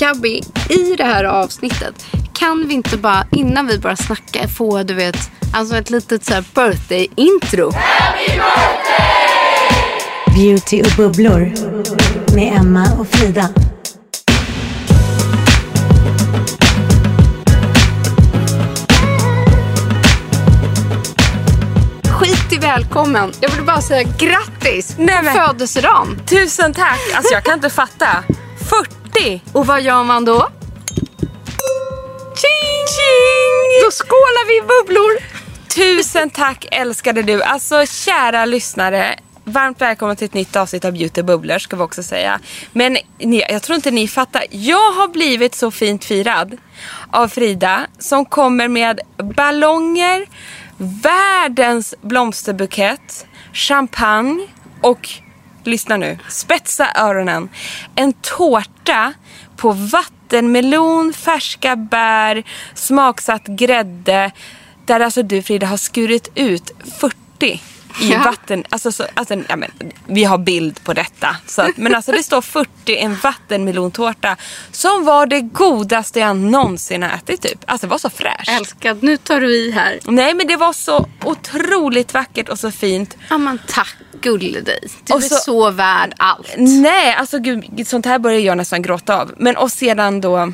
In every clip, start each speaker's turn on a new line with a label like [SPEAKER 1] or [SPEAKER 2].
[SPEAKER 1] Gabby, i det här avsnittet kan vi inte bara innan vi börjar snacka få du vet, alltså ett litet så här birthday-intro?
[SPEAKER 2] Beauty och bubblor med Emma och Frida.
[SPEAKER 1] Skit välkommen. Jag vill bara säga grattis
[SPEAKER 3] Nej,
[SPEAKER 1] på födelsedagen.
[SPEAKER 3] Tusen tack! Alltså jag kan inte fatta. 40!
[SPEAKER 1] Och vad gör man då?
[SPEAKER 3] Ching, ching!
[SPEAKER 1] Då skålar vi i bubblor.
[SPEAKER 3] Tusen tack älskade du. Alltså kära lyssnare. Varmt välkomna till ett nytt avsnitt av Beauty Bubblor ska vi också säga. Men ni, jag tror inte ni fattar. Jag har blivit så fint firad av Frida som kommer med ballonger, världens blomsterbukett, champagne och, lyssna nu, spetsa öronen. En tårta på vattenmelon, färska bär, smaksatt grädde. Där alltså du Frida har skurit ut 40 i
[SPEAKER 1] Ja.
[SPEAKER 3] vatten. Alltså, så, alltså, ja, men, vi har bild på detta. Så att, men alltså det står 40 i en vattenmelontårta. Som var det godaste jag någonsin har ätit typ. Alltså det var så fräscht.
[SPEAKER 1] Älskad, nu tar du i här.
[SPEAKER 3] Nej men det var så otroligt vackert och så fint.
[SPEAKER 1] Ja men tack gulle dig. Du
[SPEAKER 3] Och
[SPEAKER 1] är
[SPEAKER 3] så-
[SPEAKER 1] så värd allt.
[SPEAKER 3] Nej, alltså gud, sånt här börjar jag nästan gråta av. Men och sedan då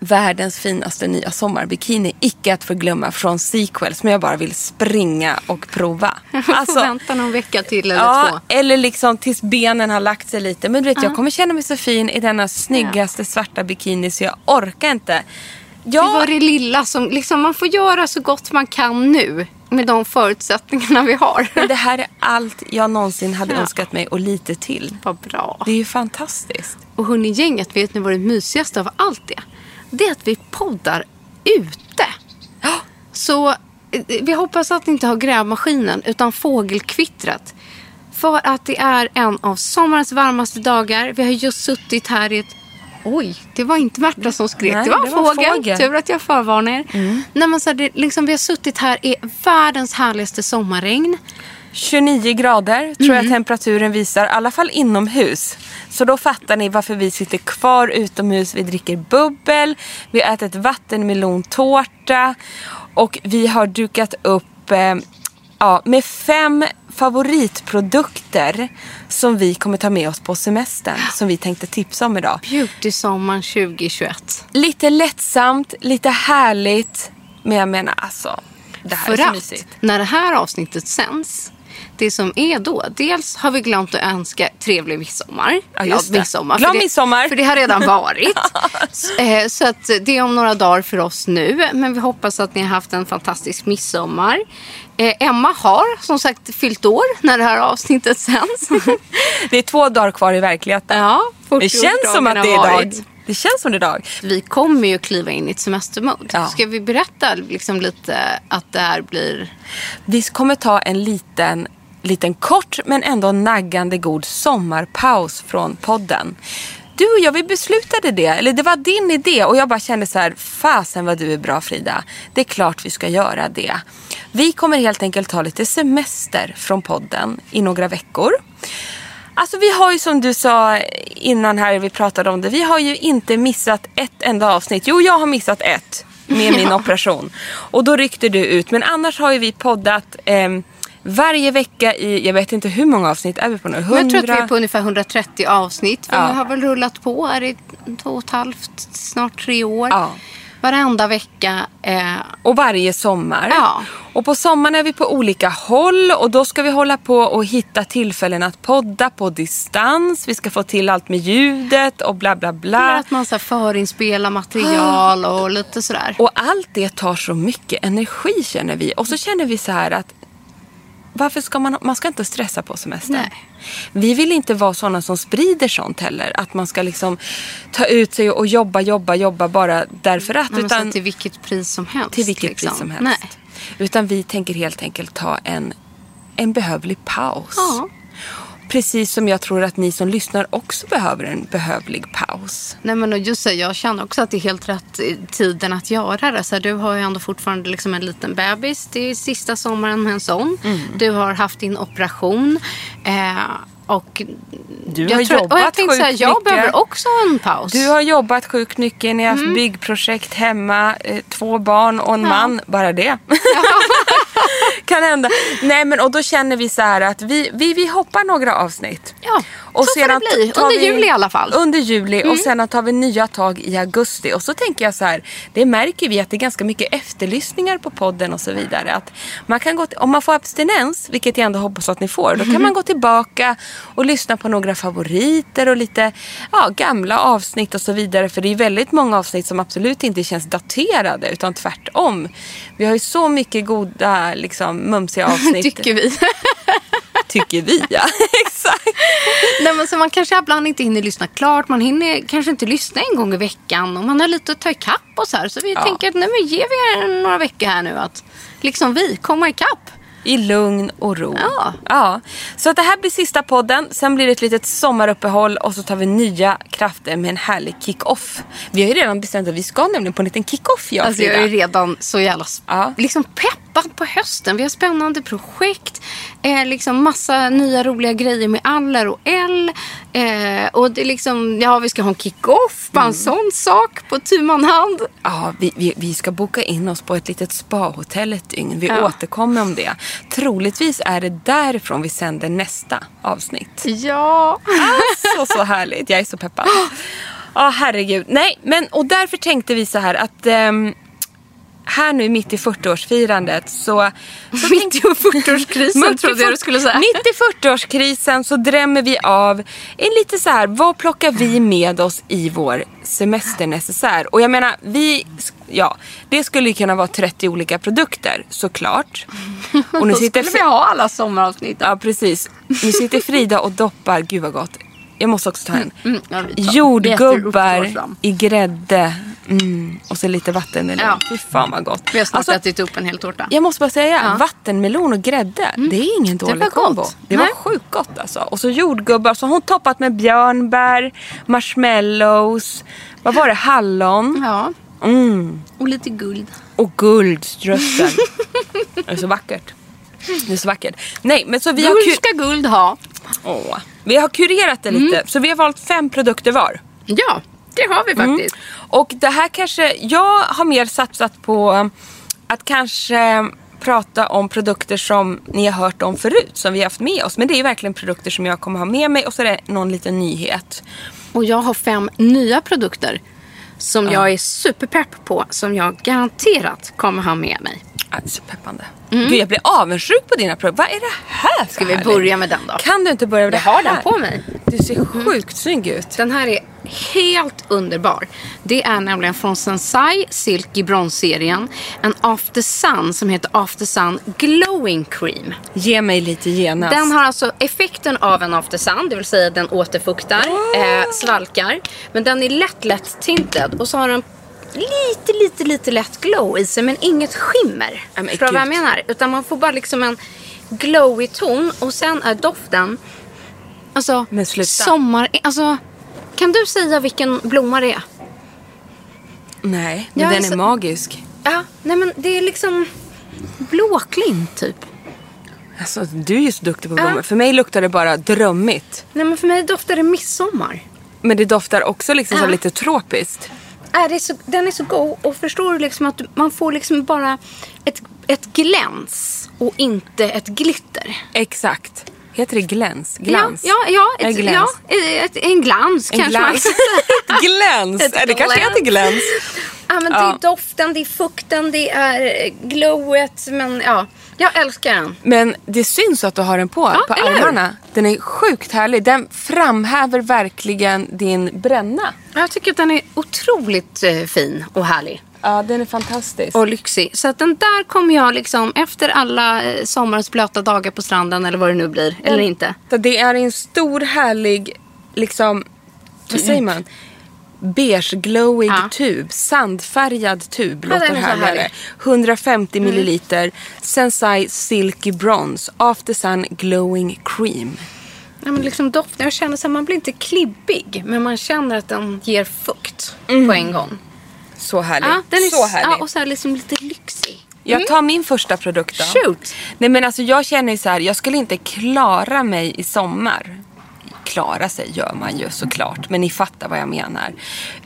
[SPEAKER 3] världens finaste nya sommarbikini. Icke att förglömma från Sequel som jag bara vill springa och prova.
[SPEAKER 1] Alltså, vänta någon vecka till eller
[SPEAKER 3] ja,
[SPEAKER 1] två.
[SPEAKER 3] eller liksom tills benen har lagt sig lite. Men du vet, jag kommer känna mig så fin i denna snyggaste svarta bikini så jag orkar inte.
[SPEAKER 1] Det
[SPEAKER 3] Jag,
[SPEAKER 1] var det lilla som, liksom, man får göra så gott man kan nu. Med de förutsättningarna vi har.
[SPEAKER 3] men det här är allt jag någonsin hade
[SPEAKER 1] Ja.
[SPEAKER 3] önskat mig och lite till.
[SPEAKER 1] Vad bra.
[SPEAKER 3] Det är ju fantastiskt.
[SPEAKER 1] Och hörni gänget, vet ni vad det mysigaste av allt är? Det är att vi poddar ute. Så eh, vi hoppas att ni inte har grävmaskinen utan fågelkvittret. För att det är en av sommarens varmaste dagar. Vi har just suttit här i ett... Oj, det var inte Märta som skrek.
[SPEAKER 3] Nej,
[SPEAKER 1] det var en fågel.
[SPEAKER 3] fågel.
[SPEAKER 1] Tur att jag förvarnar er. Nej, men så det, liksom, vi har suttit här i världens härligaste sommarregn.
[SPEAKER 3] 29 grader tror jag temperaturen visar, i alla fall inomhus. Så då fattar ni varför vi sitter kvar utomhus. Vi dricker bubbel, vi har ätit vattenmelontårta och vi har dukat upp eh, ja, med fem favoritprodukter som vi kommer ta med oss på semestern. Som vi tänkte tipsa om idag.
[SPEAKER 1] Beauty-sommaren 2021.
[SPEAKER 3] Lite lättsamt, lite härligt. Men jag menar alltså, det här
[SPEAKER 1] För
[SPEAKER 3] är så
[SPEAKER 1] att
[SPEAKER 3] mysigt.
[SPEAKER 1] när det här avsnittet sänds, det som är då, dels har vi glömt att önska trevlig midsommar.
[SPEAKER 3] Ja, just det.
[SPEAKER 1] midsommar.
[SPEAKER 3] Glad
[SPEAKER 1] för det,
[SPEAKER 3] midsommar.
[SPEAKER 1] För det har redan varit. Eh, så att det är om några dagar för oss nu. Men vi hoppas att ni har haft en fantastisk midsommar. Eh, Emma har som sagt fyllt år när det här avsnittet sänds.
[SPEAKER 3] Det är två dagar kvar i verkligheten.
[SPEAKER 1] ja,
[SPEAKER 3] Det känns som att det är idag.
[SPEAKER 1] varit.
[SPEAKER 3] Det känns som det idag.
[SPEAKER 1] Vi kommer ju kliva in i ett semestermode.
[SPEAKER 3] Ja.
[SPEAKER 1] Ska vi berätta liksom lite att det här blir...
[SPEAKER 3] Vi kommer ta en liten, liten kort men ändå naggande god sommarpaus från podden. Du och jag, vi beslutade det. Eller det var din idé och jag bara kände så här, fasen vad du är bra Frida. Det är klart vi ska göra det. Vi kommer helt enkelt ta lite semester från podden i några veckor. Alltså vi har ju som du sa innan här vi pratade om det. Vi har ju inte missat ett enda avsnitt. Jo, jag har missat ett med min operation. Och då ryckte du ut. Men annars har ju vi poddat eh, varje vecka i, jag vet inte hur många avsnitt är vi på nu? 100?
[SPEAKER 1] Men jag tror att vi är på ungefär 130 avsnitt. Vi
[SPEAKER 3] Ja.
[SPEAKER 1] har väl rullat på här i två och ett halvt, snart tre år.
[SPEAKER 3] Ja.
[SPEAKER 1] Varenda vecka. Eh,
[SPEAKER 3] Och varje sommar.
[SPEAKER 1] Ja.
[SPEAKER 3] Och på sommaren är vi på olika håll och då ska vi hålla på och hitta tillfällen att podda på distans. Vi ska få till allt med ljudet och bla bla bla.
[SPEAKER 1] att man så här förinspela material och lite sådär.
[SPEAKER 3] Och allt det tar så mycket energi känner vi. Och så känner vi så här att varför ska man, man ska inte stressa på semestern.
[SPEAKER 1] Nej.
[SPEAKER 3] Vi vill inte vara sådana som sprider sånt heller. Att man ska liksom ta ut sig och jobba, jobba, jobba bara därför att.
[SPEAKER 1] Nej,
[SPEAKER 3] utan,
[SPEAKER 1] till vilket pris som helst.
[SPEAKER 3] till vilket
[SPEAKER 1] liksom.
[SPEAKER 3] pris som helst.
[SPEAKER 1] Nej.
[SPEAKER 3] Utan vi tänker helt enkelt ta en, en behövlig paus.
[SPEAKER 1] Ja.
[SPEAKER 3] Precis som jag tror att ni som lyssnar också behöver en behövlig paus.
[SPEAKER 1] Nej men och just det, jag känner också att det är helt rätt i tiden att göra det. Så här, du har ju ändå fortfarande liksom en liten bebis. Det är sista sommaren med en sån.
[SPEAKER 3] Mm.
[SPEAKER 1] Du har haft din operation. Eh, och
[SPEAKER 3] Du
[SPEAKER 1] jag
[SPEAKER 3] har
[SPEAKER 1] tror-
[SPEAKER 3] jobbat
[SPEAKER 1] och jag tänkte så här,
[SPEAKER 3] sjukt
[SPEAKER 1] Jag behöver också en paus.
[SPEAKER 3] Du har jobbat sjukt mycket, ni har haft
[SPEAKER 1] Mm.
[SPEAKER 3] byggprojekt hemma, eh, två barn och en man. Bara det. kan hända. Nej men och då känner vi så här att vi, vi, vi hoppar några avsnitt.
[SPEAKER 1] Ja,
[SPEAKER 3] och
[SPEAKER 1] så får det bli. Under juli i alla fall. Mm.
[SPEAKER 3] Under juli och sen tar vi nya tag i augusti. Och så tänker jag så här, det märker vi att det är ganska mycket efterlyssningar på podden och så vidare. Att man kan gå till, om man får abstinens, vilket jag ändå hoppas att ni får, då kan man gå tillbaka och lyssna på några favoriter och lite ja, gamla avsnitt och så vidare. För det är väldigt många avsnitt som absolut inte känns daterade utan tvärtom. Vi har ju så mycket goda, liksom, mumsiga avsnitt.
[SPEAKER 1] Tycker vi.
[SPEAKER 3] Tycker vi, ja. Exakt.
[SPEAKER 1] Nej, men så man kanske ibland inte hinner lyssna klart. Man hinner kanske inte lyssna en gång i veckan. Och man har lite att ta ikapp och så här. Så vi
[SPEAKER 3] Ja.
[SPEAKER 1] tänker att nej, men ger vi er några veckor här nu att liksom vi komma ikapp.
[SPEAKER 3] I lugn och ro.
[SPEAKER 1] Ja.
[SPEAKER 3] ja. Så att det här blir sista podden. Sen blir det ett litet sommaruppehåll och så tar vi nya krafter med en härlig kick-off. Vi har ju redan bestämt att vi ska nämligen på en liten kick-off jag
[SPEAKER 1] Alltså, jag är redan så jävla
[SPEAKER 3] Ja.
[SPEAKER 1] liksom peppad på hösten. Vi har spännande projekt. Eh, liksom massa nya roliga grejer med Aller och L. Eh, och det är liksom, ja vi ska ha en kick-off. Bara en sån sak på tu man hand.
[SPEAKER 3] Ja, vi, vi, vi ska boka in oss på ett litet spahotell ett dygn. Vi
[SPEAKER 1] Ja.
[SPEAKER 3] återkommer om det. Troligtvis är det därifrån vi sänder nästa avsnitt.
[SPEAKER 1] Ja.
[SPEAKER 3] Alltså så härligt. Jag är så peppad. Ja, herregud. Nej, men och därför tänkte vi så här att ehm, här nu mitt i 40-årsfirandet så... så
[SPEAKER 1] Mitt i 40-årskrisen trodde jag du skulle säga.
[SPEAKER 3] Mitt i 40-årskrisen så drämmer vi av en lite så här, vad plockar vi med oss i vår semesternecessär? Och jag menar, vi, ja, det skulle ju kunna vara 30 olika produkter såklart. Och nu
[SPEAKER 1] Då
[SPEAKER 3] sitter
[SPEAKER 1] skulle vi ha alla sommaravsnitt.
[SPEAKER 3] Ja, precis. Nu sitter Frida och doppar, gud vad gott. Jag måste också ta en.
[SPEAKER 1] Mm, upp
[SPEAKER 3] Jordgubbar i grädde. Mm. Och så lite vattenmelon.
[SPEAKER 1] Ja.
[SPEAKER 3] Fy fan vad gott.
[SPEAKER 1] Vi har snart
[SPEAKER 3] Alltså,
[SPEAKER 1] ätit upp en hel tårta.
[SPEAKER 3] jag måste bara säga,
[SPEAKER 1] Ja. Mm.
[SPEAKER 3] vattenmelon och grädde, det är ingen dålig
[SPEAKER 1] var
[SPEAKER 3] kombo.
[SPEAKER 1] gott.
[SPEAKER 3] Det var
[SPEAKER 1] Nej.
[SPEAKER 3] sjukt gott alltså. Och så jordgubbar, så har hon toppat med björnbär, marshmallows, vad var det, hallon
[SPEAKER 1] Ja.
[SPEAKER 3] mm.
[SPEAKER 1] Och lite guld.
[SPEAKER 3] och guldströssel. det är så vackert. Det är så vackert. Nej, men så vi har...
[SPEAKER 1] Guld
[SPEAKER 3] ku-
[SPEAKER 1] ska guld ha.
[SPEAKER 3] Åh. Vi har kurerat det lite,
[SPEAKER 1] Mm.
[SPEAKER 3] så vi har valt fem produkter var.
[SPEAKER 1] Ja, det har vi faktiskt.
[SPEAKER 3] Och det här kanske, jag har mer satsat på att kanske prata om produkter som ni har hört om förut, som vi har haft med oss. Men det är verkligen produkter som jag kommer ha med mig och så är det någon liten nyhet.
[SPEAKER 1] Och jag har fem nya produkter som jag är superpepp på. Som jag garanterat kommer ha med mig.
[SPEAKER 3] Ah, så peppande. Gud, jag blir avundsjuk på dina produkter. Vad är det här för
[SPEAKER 1] Mm. Ska vi börja med den då?
[SPEAKER 3] Kan du inte börja med det
[SPEAKER 1] Jag har
[SPEAKER 3] här?
[SPEAKER 1] den på mig. Mm.
[SPEAKER 3] Du ser sjukt snygg ut.
[SPEAKER 1] Den här är helt underbar. Det är nämligen från Sensai Silk i bronsserien. En After Sun som heter After Sun Glowing Cream.
[SPEAKER 3] Ge mig lite genast.
[SPEAKER 1] Den har alltså effekten av en After Sun, det vill säga den återfuktar, eh, svalkar. Men den är lätt, lätt tinted och så har den lite, lite, lite lätt glow i sig men inget skimmer. Förstår du vad jag menar? Utan man får bara liksom en glowy ton och sen är doften Alltså,
[SPEAKER 3] Men sluta.
[SPEAKER 1] sommar... Alltså, kan du säga vilken blomma det är?
[SPEAKER 3] Nej, men
[SPEAKER 1] Ja,
[SPEAKER 3] den
[SPEAKER 1] alltså-
[SPEAKER 3] är magisk.
[SPEAKER 1] Ja, nej men det är liksom blåklint typ.
[SPEAKER 3] Alltså, du är ju så duktig på blommor. För mig luktar det bara drömmigt.
[SPEAKER 1] Nej men för mig doftar det midsommar.
[SPEAKER 3] Men det doftar också liksom så lite tropiskt.
[SPEAKER 1] Är det så, den är så god och förstår du liksom att man får liksom bara ett, ett gläns och inte ett glitter.
[SPEAKER 3] Exakt. Heter det gläns? Glans?
[SPEAKER 1] Ja, ja, ja, ett,
[SPEAKER 3] glans.
[SPEAKER 1] ja ett, en glans
[SPEAKER 3] En
[SPEAKER 1] kanske man
[SPEAKER 3] glans.
[SPEAKER 1] kan säga.
[SPEAKER 3] Ett det kanske
[SPEAKER 1] glans.
[SPEAKER 3] heter gläns.
[SPEAKER 1] Ja, men det
[SPEAKER 3] Ja.
[SPEAKER 1] är doften, det är fukten, det är glowet. Men ja, jag älskar den.
[SPEAKER 3] Men det syns att du har den på,
[SPEAKER 1] Ja,
[SPEAKER 3] på armarna. Den är sjukt härlig. Den framhäver verkligen din bränna.
[SPEAKER 1] Jag tycker att den är otroligt eh, fin och härlig.
[SPEAKER 3] Ja, den är fantastisk.
[SPEAKER 1] Och lyxig. Så att den där kommer jag liksom efter alla eh, sommarens blöta dagar på stranden eller vad det nu blir. Eller inte.
[SPEAKER 3] Det är en stor härlig, liksom, vad säger man? Beige glowig
[SPEAKER 1] Ja.
[SPEAKER 3] tub. Sandfärgad tub
[SPEAKER 1] Ja,
[SPEAKER 3] låter
[SPEAKER 1] så
[SPEAKER 3] härligare.
[SPEAKER 1] härlig. Mm.
[SPEAKER 3] 150 milliliter. Sensai Silky Bronze. After Sun Glowing Cream.
[SPEAKER 1] Ja, men liksom doften, jag känner att man blir inte klibbig. Men man känner att den ger fukt på en gång.
[SPEAKER 3] Så härlig.
[SPEAKER 1] Ja, den är
[SPEAKER 3] så härlig.
[SPEAKER 1] Ja, och så här liksom lite lyxig.
[SPEAKER 3] Jag tar min första produkt då.
[SPEAKER 1] Shoot.
[SPEAKER 3] Nej men alltså jag känner ju så här, jag skulle inte klara mig i sommar. Klara sig gör man ju såklart, men ni fattar vad jag menar.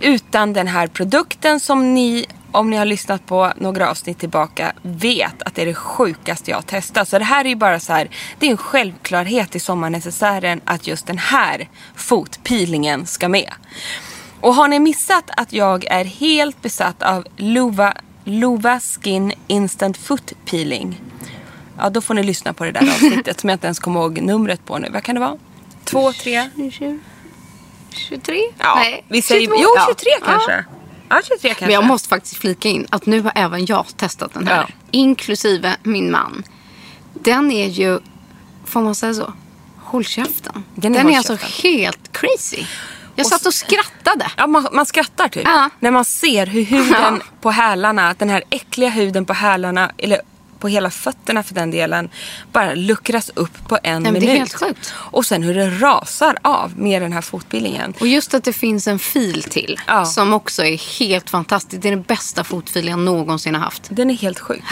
[SPEAKER 3] Utan den här produkten som ni, om ni har lyssnat på några avsnitt tillbaka, vet att det är det sjukaste jag har testat. Så det här är ju bara så här, det är en självklarhet i sommarnecessären att just den här fotpeelingen ska med. Och har ni missat att jag är helt besatt av Luva, Luva Skin Instant Foot Peeling. Ja, då får ni lyssna på det där avsnittet som jag inte ens kommer ihåg numret på nu. Vad kan det vara? Två, tre?
[SPEAKER 1] 23?
[SPEAKER 3] Ja,
[SPEAKER 1] Nej,
[SPEAKER 3] vi säger,
[SPEAKER 1] 22.
[SPEAKER 3] jo,
[SPEAKER 1] Ja.
[SPEAKER 3] 23 kanske. Ja, 23 kanske.
[SPEAKER 1] Men jag måste faktiskt flika in att nu har även jag testat den här.
[SPEAKER 3] Ja.
[SPEAKER 1] Inklusive min man. Den är ju, får man säga så? Håll käften.
[SPEAKER 3] Den
[SPEAKER 1] Den
[SPEAKER 3] är
[SPEAKER 1] är,
[SPEAKER 3] håll
[SPEAKER 1] alltså helt crazy. Jag satt och skrattade.
[SPEAKER 3] Ja, man, man skrattar typ.
[SPEAKER 1] Ja.
[SPEAKER 3] När man ser hur huden
[SPEAKER 1] Ja.
[SPEAKER 3] på hälarna, den här äckliga huden på hälarna, eller på hela fötterna för den delen, bara luckras upp på en
[SPEAKER 1] men det är
[SPEAKER 3] minut.
[SPEAKER 1] helt sjukt.
[SPEAKER 3] Och sen hur det rasar av med den här fotpeelingen.
[SPEAKER 1] Och just att det finns en fil till.
[SPEAKER 3] Ja.
[SPEAKER 1] Som också är helt fantastisk. Det är den bästa fotfilen jag någonsin har haft.
[SPEAKER 3] Den är helt sjuk.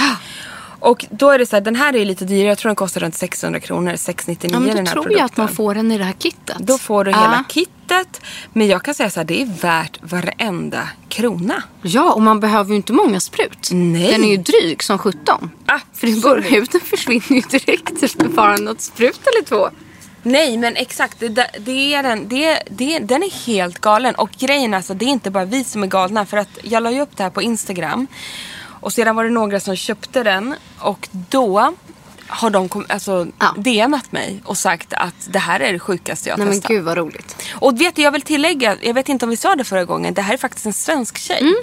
[SPEAKER 3] Och då är det så här, den här är lite dyrare. Jag tror den kostar runt 600 kronor. 699
[SPEAKER 1] Ja, men
[SPEAKER 3] den
[SPEAKER 1] då
[SPEAKER 3] här
[SPEAKER 1] tror
[SPEAKER 3] produkten.
[SPEAKER 1] jag att man får den i det här kittet.
[SPEAKER 3] Då får du
[SPEAKER 1] Ja.
[SPEAKER 3] hela kittet. Men jag kan säga så här, det är värt varenda krona.
[SPEAKER 1] Ja, och man behöver ju inte många sprut.
[SPEAKER 3] Nej.
[SPEAKER 1] Den är ju dryg som 17. För det går, huden försvinner ju direkt efter bara något sprut eller två.
[SPEAKER 3] Nej men exakt, det, det är den, det, det, den är helt galen. Och grejen är alltså, det är inte bara vi som är galna. För att jag la ju upp det här på Instagram. Och sedan var det några som köpte den. Och då har de kom, alltså,
[SPEAKER 1] Ja.
[SPEAKER 3] DMat mig och sagt att det här är det sjukaste jag har
[SPEAKER 1] Nej men
[SPEAKER 3] testat.
[SPEAKER 1] gud vad roligt.
[SPEAKER 3] Och vet du, jag vill tillägga, jag vet inte om vi sa det förra gången, det här är faktiskt en svensk tjej.
[SPEAKER 1] Jag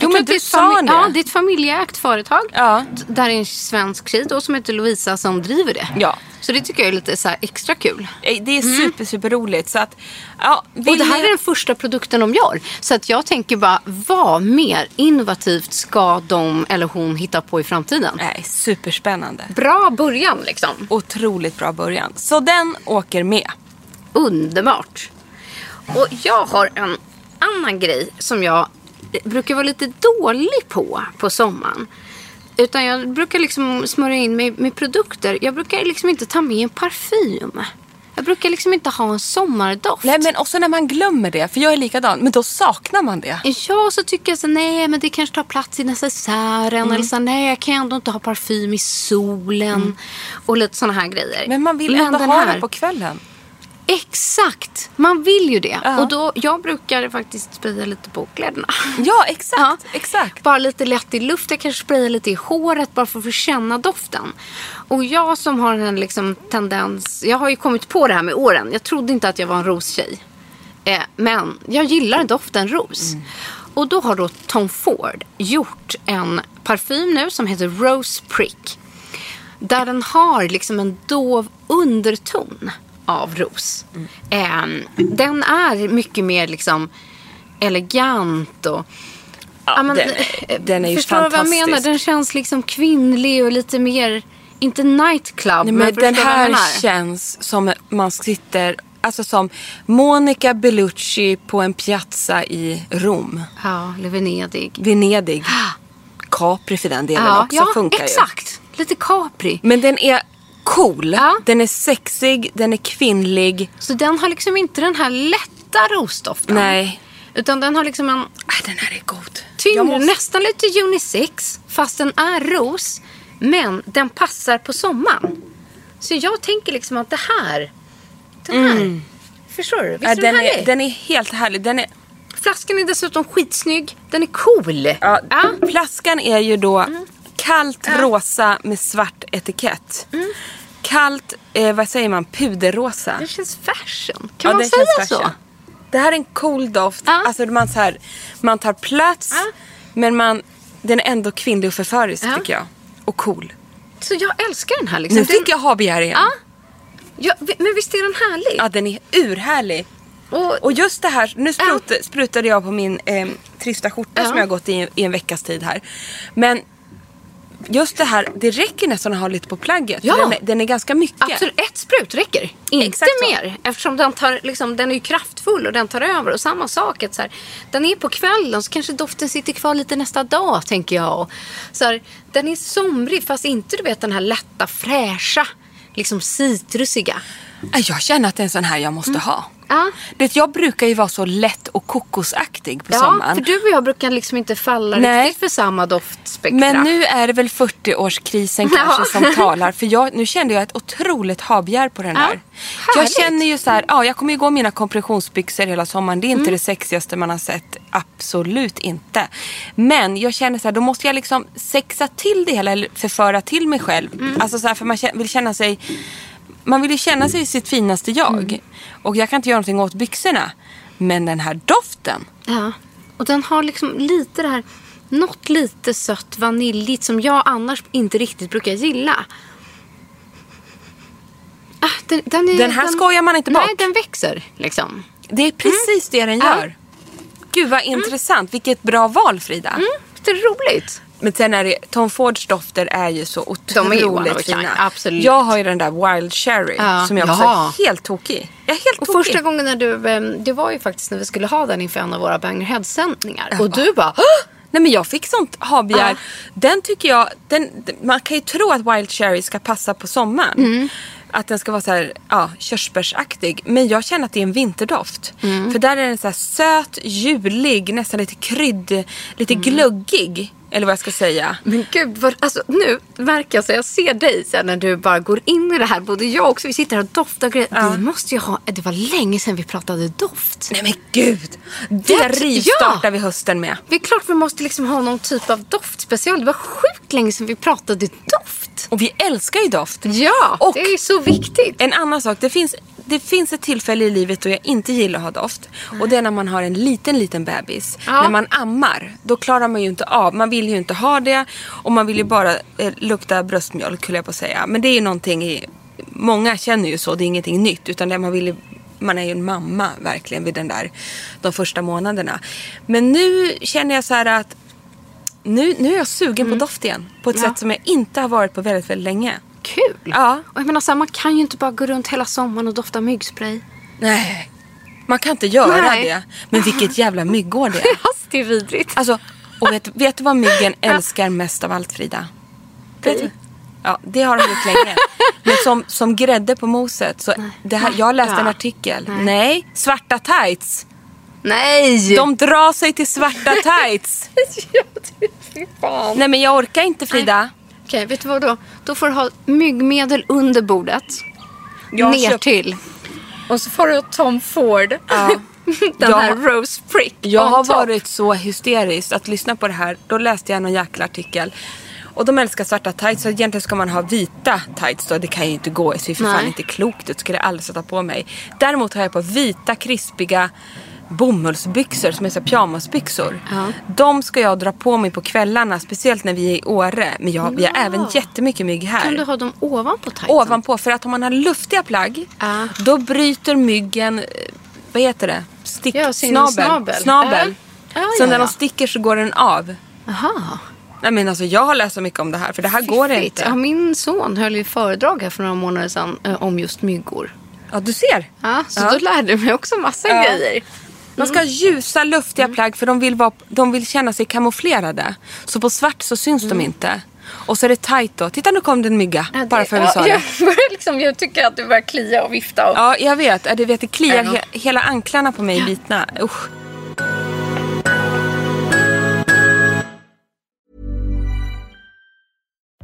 [SPEAKER 3] Jo men du sa det.
[SPEAKER 1] Ja, det är ett familjeägt företag.
[SPEAKER 3] Ja.
[SPEAKER 1] Där är en svensk tjej då som heter Lovisa som driver det.
[SPEAKER 3] Ja.
[SPEAKER 1] Så det tycker jag är lite så extra kul.
[SPEAKER 3] Eh, Det är super, super roligt. Så att, ja, vill
[SPEAKER 1] Mm. Och det här är den första produkten de gör. Så att jag tänker bara, vad mer innovativt ska de eller hon hitta på i framtiden?
[SPEAKER 3] Nej, superspännande.
[SPEAKER 1] Bra början liksom.
[SPEAKER 3] Otroligt bra början. Så den åker med.
[SPEAKER 1] Underbart. Och jag har en annan grej som jag brukar vara lite dålig på på sommaren. Utan jag brukar liksom smörja in mig med produkter. Jag brukar liksom inte ta med en parfym. Jag brukar liksom inte ha en sommardoft.
[SPEAKER 3] Nej men också när man glömmer det, för jag är likadan, men då saknar man det.
[SPEAKER 1] Ja, så tycker jag så nej men det kanske tar plats i necessären.
[SPEAKER 3] Mm.
[SPEAKER 1] Eller så nej, jag kan ändå inte ha parfym i solen. Och lite sådana här grejer.
[SPEAKER 3] Men man vill ändå
[SPEAKER 1] den
[SPEAKER 3] ha det på kvällen.
[SPEAKER 1] Exakt, man vill ju det.
[SPEAKER 3] Ja.
[SPEAKER 1] Och då, jag brukar faktiskt spraya lite på kläderna.
[SPEAKER 3] Ja, exakt.
[SPEAKER 1] Ja.
[SPEAKER 3] exakt.
[SPEAKER 1] Bara lite lätt i luft. Jag kanske sprayar lite i håret bara för att få känna doften. Och jag som har en liksom tendens. Jag har ju kommit på det här med åren. Jag trodde inte att jag var en rostjej. Eh, men jag gillar doften ros. Och då har då Tom Ford gjort en parfym nu som heter Rose Prick. Där den har liksom en dov underton av ros. Ehm, den är mycket mer liksom elegant och...
[SPEAKER 3] Ja,
[SPEAKER 1] men,
[SPEAKER 3] den, är-
[SPEAKER 1] eh,
[SPEAKER 3] den är ju
[SPEAKER 1] Förstår du vad jag
[SPEAKER 3] fantastisk.
[SPEAKER 1] menar? Den känns liksom kvinnlig och lite mer... Inte nightclub,
[SPEAKER 3] Nej,
[SPEAKER 1] men,
[SPEAKER 3] men den
[SPEAKER 1] förstår
[SPEAKER 3] här känns som man sitter, alltså som Monica Bellucci på en piazza i Rom.
[SPEAKER 1] Ja, eller Venedig.
[SPEAKER 3] Venedig. Capri för den delen
[SPEAKER 1] Ja,
[SPEAKER 3] också
[SPEAKER 1] ja
[SPEAKER 3] funkar ju.
[SPEAKER 1] exakt. Lite Capri.
[SPEAKER 3] Men den är cool.
[SPEAKER 1] Ja.
[SPEAKER 3] Den är sexig, den är kvinnlig.
[SPEAKER 1] Så den har liksom inte den här lätta rosdoften.
[SPEAKER 3] Nej.
[SPEAKER 1] Utan den har liksom en
[SPEAKER 3] Nej, den här är god.
[SPEAKER 1] tyngre,
[SPEAKER 3] måste-
[SPEAKER 1] nästan lite unisex. Fast den är ros. Men den passar på sommaren. Så jag tänker liksom att det här. Den här. Förstår du? Visst
[SPEAKER 3] Ja,
[SPEAKER 1] är den
[SPEAKER 3] den,
[SPEAKER 1] härlig?
[SPEAKER 3] är, den är helt härlig. Den är,
[SPEAKER 1] Flaskan är dessutom skitsnygg. Den är cool.
[SPEAKER 3] ja,
[SPEAKER 1] Ja. Mm.
[SPEAKER 3] Flaskan är ju då kallt rosa med svart etikett.
[SPEAKER 1] Mm.
[SPEAKER 3] Kallt, eh, vad säger man, puderrosa.
[SPEAKER 1] Det känns fashion. Kan
[SPEAKER 3] Ja,
[SPEAKER 1] man säga
[SPEAKER 3] känns
[SPEAKER 1] så?
[SPEAKER 3] Det här är en cool doft.
[SPEAKER 1] Ja.
[SPEAKER 3] Alltså man, så här, man tar plats
[SPEAKER 1] Ja.
[SPEAKER 3] men man, den är ändå kvinnlig och förförisk
[SPEAKER 1] Ja.
[SPEAKER 3] tycker jag. Och cool.
[SPEAKER 1] Så jag älskar den här. Liksom.
[SPEAKER 3] Nu fick jag ha begär igen.
[SPEAKER 1] Ja. Men visst är den härlig?
[SPEAKER 3] Ja, den är urhärlig.
[SPEAKER 1] Och,
[SPEAKER 3] Och just det här, nu sprut, sprutade jag på min eh, trista skjorta som jag har gått i, i en veckas tid här. Men just det här, det räcker nästan att ha lite på plagget.
[SPEAKER 1] Ja.
[SPEAKER 3] Den, är, den är ganska mycket.
[SPEAKER 1] Absolut, ett sprut räcker. Inte
[SPEAKER 3] Exakt så.
[SPEAKER 1] mer. Eftersom den, tar, liksom, den är kraftfull och den tar över. Och samma sak, att så här, den är på kvällen så kanske doften sitter kvar lite nästa dag, tänker jag. Och, så här, den är somrig fast inte du vet den här lätta, fräscha, liksom citrusiga.
[SPEAKER 3] Jag känner att det är en sån här jag måste ha.
[SPEAKER 1] Ja.
[SPEAKER 3] Det, jag brukar ju vara så lätt och kokosaktig på
[SPEAKER 1] Ja,
[SPEAKER 3] sommaren.
[SPEAKER 1] för du och jag brukar liksom inte falla
[SPEAKER 3] Nej.
[SPEAKER 1] riktigt för samma doftspektra.
[SPEAKER 3] Men nu är det väl 40-årskrisen kanske
[SPEAKER 1] Ja.
[SPEAKER 3] som talar. För jag, nu kände jag ett otroligt habegär på den
[SPEAKER 1] Ja,
[SPEAKER 3] här. Jag
[SPEAKER 1] härligt.
[SPEAKER 3] känner ju så här, ja jag kommer ju gå mina kompressionsbyxor hela sommaren. Det är inte
[SPEAKER 1] Mm.
[SPEAKER 3] det sexigaste man har sett. Absolut inte. Men jag känner så här, då måste jag liksom sexa till det hela eller förföra till mig själv.
[SPEAKER 1] Mm.
[SPEAKER 3] Alltså så här, för man vill känna sig man vill ju känna sig sitt finaste jag.
[SPEAKER 1] Mm.
[SPEAKER 3] Och jag kan inte göra någonting åt byxorna. Men den här doften.
[SPEAKER 1] Ja. Och den har liksom lite det här, något lite sött vaniljigt som jag annars inte riktigt brukar gilla. Ah, den, den, är,
[SPEAKER 3] Den här skojar man inte
[SPEAKER 1] Nej,
[SPEAKER 3] bort.
[SPEAKER 1] den växer liksom.
[SPEAKER 3] Det är precis det den
[SPEAKER 1] Ja.
[SPEAKER 3] gör. Gud vad intressant. Vilket bra val Frida.
[SPEAKER 1] Mm, det är roligt.
[SPEAKER 3] Men sen är det, Tom Fords dofter är ju så otroligt fina.
[SPEAKER 1] absolut.
[SPEAKER 3] Jag har ju den där Wild Cherry
[SPEAKER 1] Ja.
[SPEAKER 3] som jag också
[SPEAKER 1] Jaha.
[SPEAKER 3] är helt tokig. Jag är helt
[SPEAKER 1] Och
[SPEAKER 3] tokig.
[SPEAKER 1] första gången när du, eh, det var ju faktiskt när vi skulle ha den inför en av våra Bang Your Head-sändningar. Och du bara, "Åh!"
[SPEAKER 3] Nej men jag fick sånt habegär.
[SPEAKER 1] Ja.
[SPEAKER 3] Den tycker jag, den, man kan ju tro att Wild Cherry ska passa på sommaren.
[SPEAKER 1] Mm.
[SPEAKER 3] Att den ska vara så här, ja, körsbärsaktig. Men jag känner att det är en vinterdoft.
[SPEAKER 1] Mm.
[SPEAKER 3] För där är den så här söt, julig, nästan lite krydd, lite
[SPEAKER 1] Mm.
[SPEAKER 3] gluggig. Eller vad jag ska säga.
[SPEAKER 1] Men gud, vad, alltså, nu jag så jag ser dig sen när du bara går in i det här. Både jag också, vi sitter här och doftar och grejer. Vi måste ju ha, det var länge sedan vi pratade doft.
[SPEAKER 3] Nej men gud! Det rivstartar
[SPEAKER 1] Ja.
[SPEAKER 3] vi hösten med.
[SPEAKER 1] Det är klart vi måste liksom ha någon typ av doftspecial. Det var sjukt länge sedan vi pratade doft.
[SPEAKER 3] Och vi älskar ju doft.
[SPEAKER 1] Ja,
[SPEAKER 3] Och-
[SPEAKER 1] det är så viktigt.
[SPEAKER 3] En annan sak, det finns, det finns ett tillfälle i livet då jag inte gillar att ha doft. Och det är när man har en liten, liten bebis.
[SPEAKER 1] Ja.
[SPEAKER 3] När man ammar, då klarar man ju inte av, man vill ju inte ha det. Och man vill ju bara eh, lukta bröstmjölk, höll jag på att säga. Men det är ju någonting i, många känner ju så, det är ingenting nytt. Utan det man vill ju, man är ju en mamma verkligen vid den där, de första månaderna. Men nu känner jag så här att nu, nu är jag sugen på doft igen. På ett
[SPEAKER 1] Mm. Ja.
[SPEAKER 3] sätt som jag inte har varit på väldigt, väldigt länge.
[SPEAKER 1] Kul.
[SPEAKER 3] Ja.
[SPEAKER 1] Och jag menar, så här, man kan ju inte bara gå runt hela sommaren och dofta myggspray.
[SPEAKER 3] Nej, man kan inte göra
[SPEAKER 1] Nej.
[SPEAKER 3] det. Men vilket jävla myggår det är.
[SPEAKER 1] Alltså, det är vidrigt.
[SPEAKER 3] Alltså, och vet, vet du vad myggen älskar mest av allt Frida? Vet du? Ja, det har de gjort länge. Men som, som grädde på moset. Så det här, jag läste en
[SPEAKER 1] Ja.
[SPEAKER 3] artikel.
[SPEAKER 1] Nej.
[SPEAKER 3] Nej. svarta tights.
[SPEAKER 1] Nej!
[SPEAKER 3] De drar sig till svarta tights. Nej men jag orkar inte Frida.
[SPEAKER 1] Okej, vet du vad då? Då får du ha myggmedel under bordet.
[SPEAKER 3] Jag
[SPEAKER 1] ner
[SPEAKER 3] köpt-
[SPEAKER 1] till. Och så får du ha Tom Ford.
[SPEAKER 3] Ja.
[SPEAKER 1] Den
[SPEAKER 3] Jag
[SPEAKER 1] här Rose Prick.
[SPEAKER 3] Jag har
[SPEAKER 1] top.
[SPEAKER 3] varit så hysterisk att lyssna på det här. Då läste jag någon jäkla artikel. Och de älskar svarta tights. Så egentligen ska man ha vita tights då. Det kan ju inte gå. Det ser för fan inte klokt ut. Skulle jag aldrig sätta på mig. Däremot har jag på vita krispiga bomullsbyxor som är så pyjamasbyxor.
[SPEAKER 1] Ja.
[SPEAKER 3] De ska jag dra på mig på kvällarna. Speciellt när vi är i Åre. Men jag, vi har
[SPEAKER 1] Ja.
[SPEAKER 3] även jättemycket mygg här.
[SPEAKER 1] Kan du ha dem ovanpå tightsen?
[SPEAKER 3] Ovanpå. För att om man har luftiga plagg.
[SPEAKER 1] Ja.
[SPEAKER 3] Då bryter myggen, eh, vad heter det? Stick,
[SPEAKER 1] Ja,
[SPEAKER 3] snabel.
[SPEAKER 1] snabel.
[SPEAKER 3] snabel.
[SPEAKER 1] Ja. Ja,
[SPEAKER 3] så
[SPEAKER 1] ja,
[SPEAKER 3] när
[SPEAKER 1] ja.
[SPEAKER 3] de sticker så går den av.
[SPEAKER 1] Aha.
[SPEAKER 3] Nej men alltså jag har läst så mycket om det här för det här går
[SPEAKER 1] Fiffigt.
[SPEAKER 3] inte.
[SPEAKER 1] Ja, min son höll ju föredrag här för några månader sedan eh, om just myggor.
[SPEAKER 3] Ja du ser.
[SPEAKER 1] Ja, så
[SPEAKER 3] Ja.
[SPEAKER 1] då lärde jag mig också massa
[SPEAKER 3] Ja.
[SPEAKER 1] grejer.
[SPEAKER 3] Man ska ha ljusa luftiga
[SPEAKER 1] Mm.
[SPEAKER 3] plagg för de vill, vara, de vill känna sig kamouflerade. Så på svart så syns
[SPEAKER 1] Mm.
[SPEAKER 3] de inte. Och så är det tight då. Titta nu kom det en mygga. bara för att vi sa det.
[SPEAKER 1] Jag, börjar liksom, jag tycker att du börjar klia och vifta. Och...
[SPEAKER 3] Ja, jag vet. Ja, Du vet, det kliar
[SPEAKER 1] Ja.
[SPEAKER 3] he- hela anklarna på mig bitna. Usch.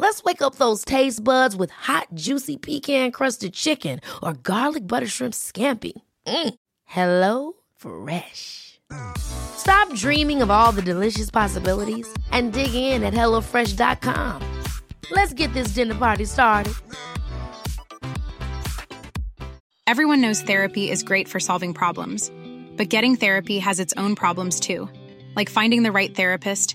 [SPEAKER 4] Let's wake up those taste buds with hot, juicy pecan-crusted chicken or garlic butter shrimp scampi. Mm. Hello Fresh. Stop dreaming of all the delicious possibilities and dig in at HelloFresh.com. Let's get this dinner party started.
[SPEAKER 5] Everyone knows therapy is great for solving problems, but getting therapy has its own problems too, like finding the right therapist,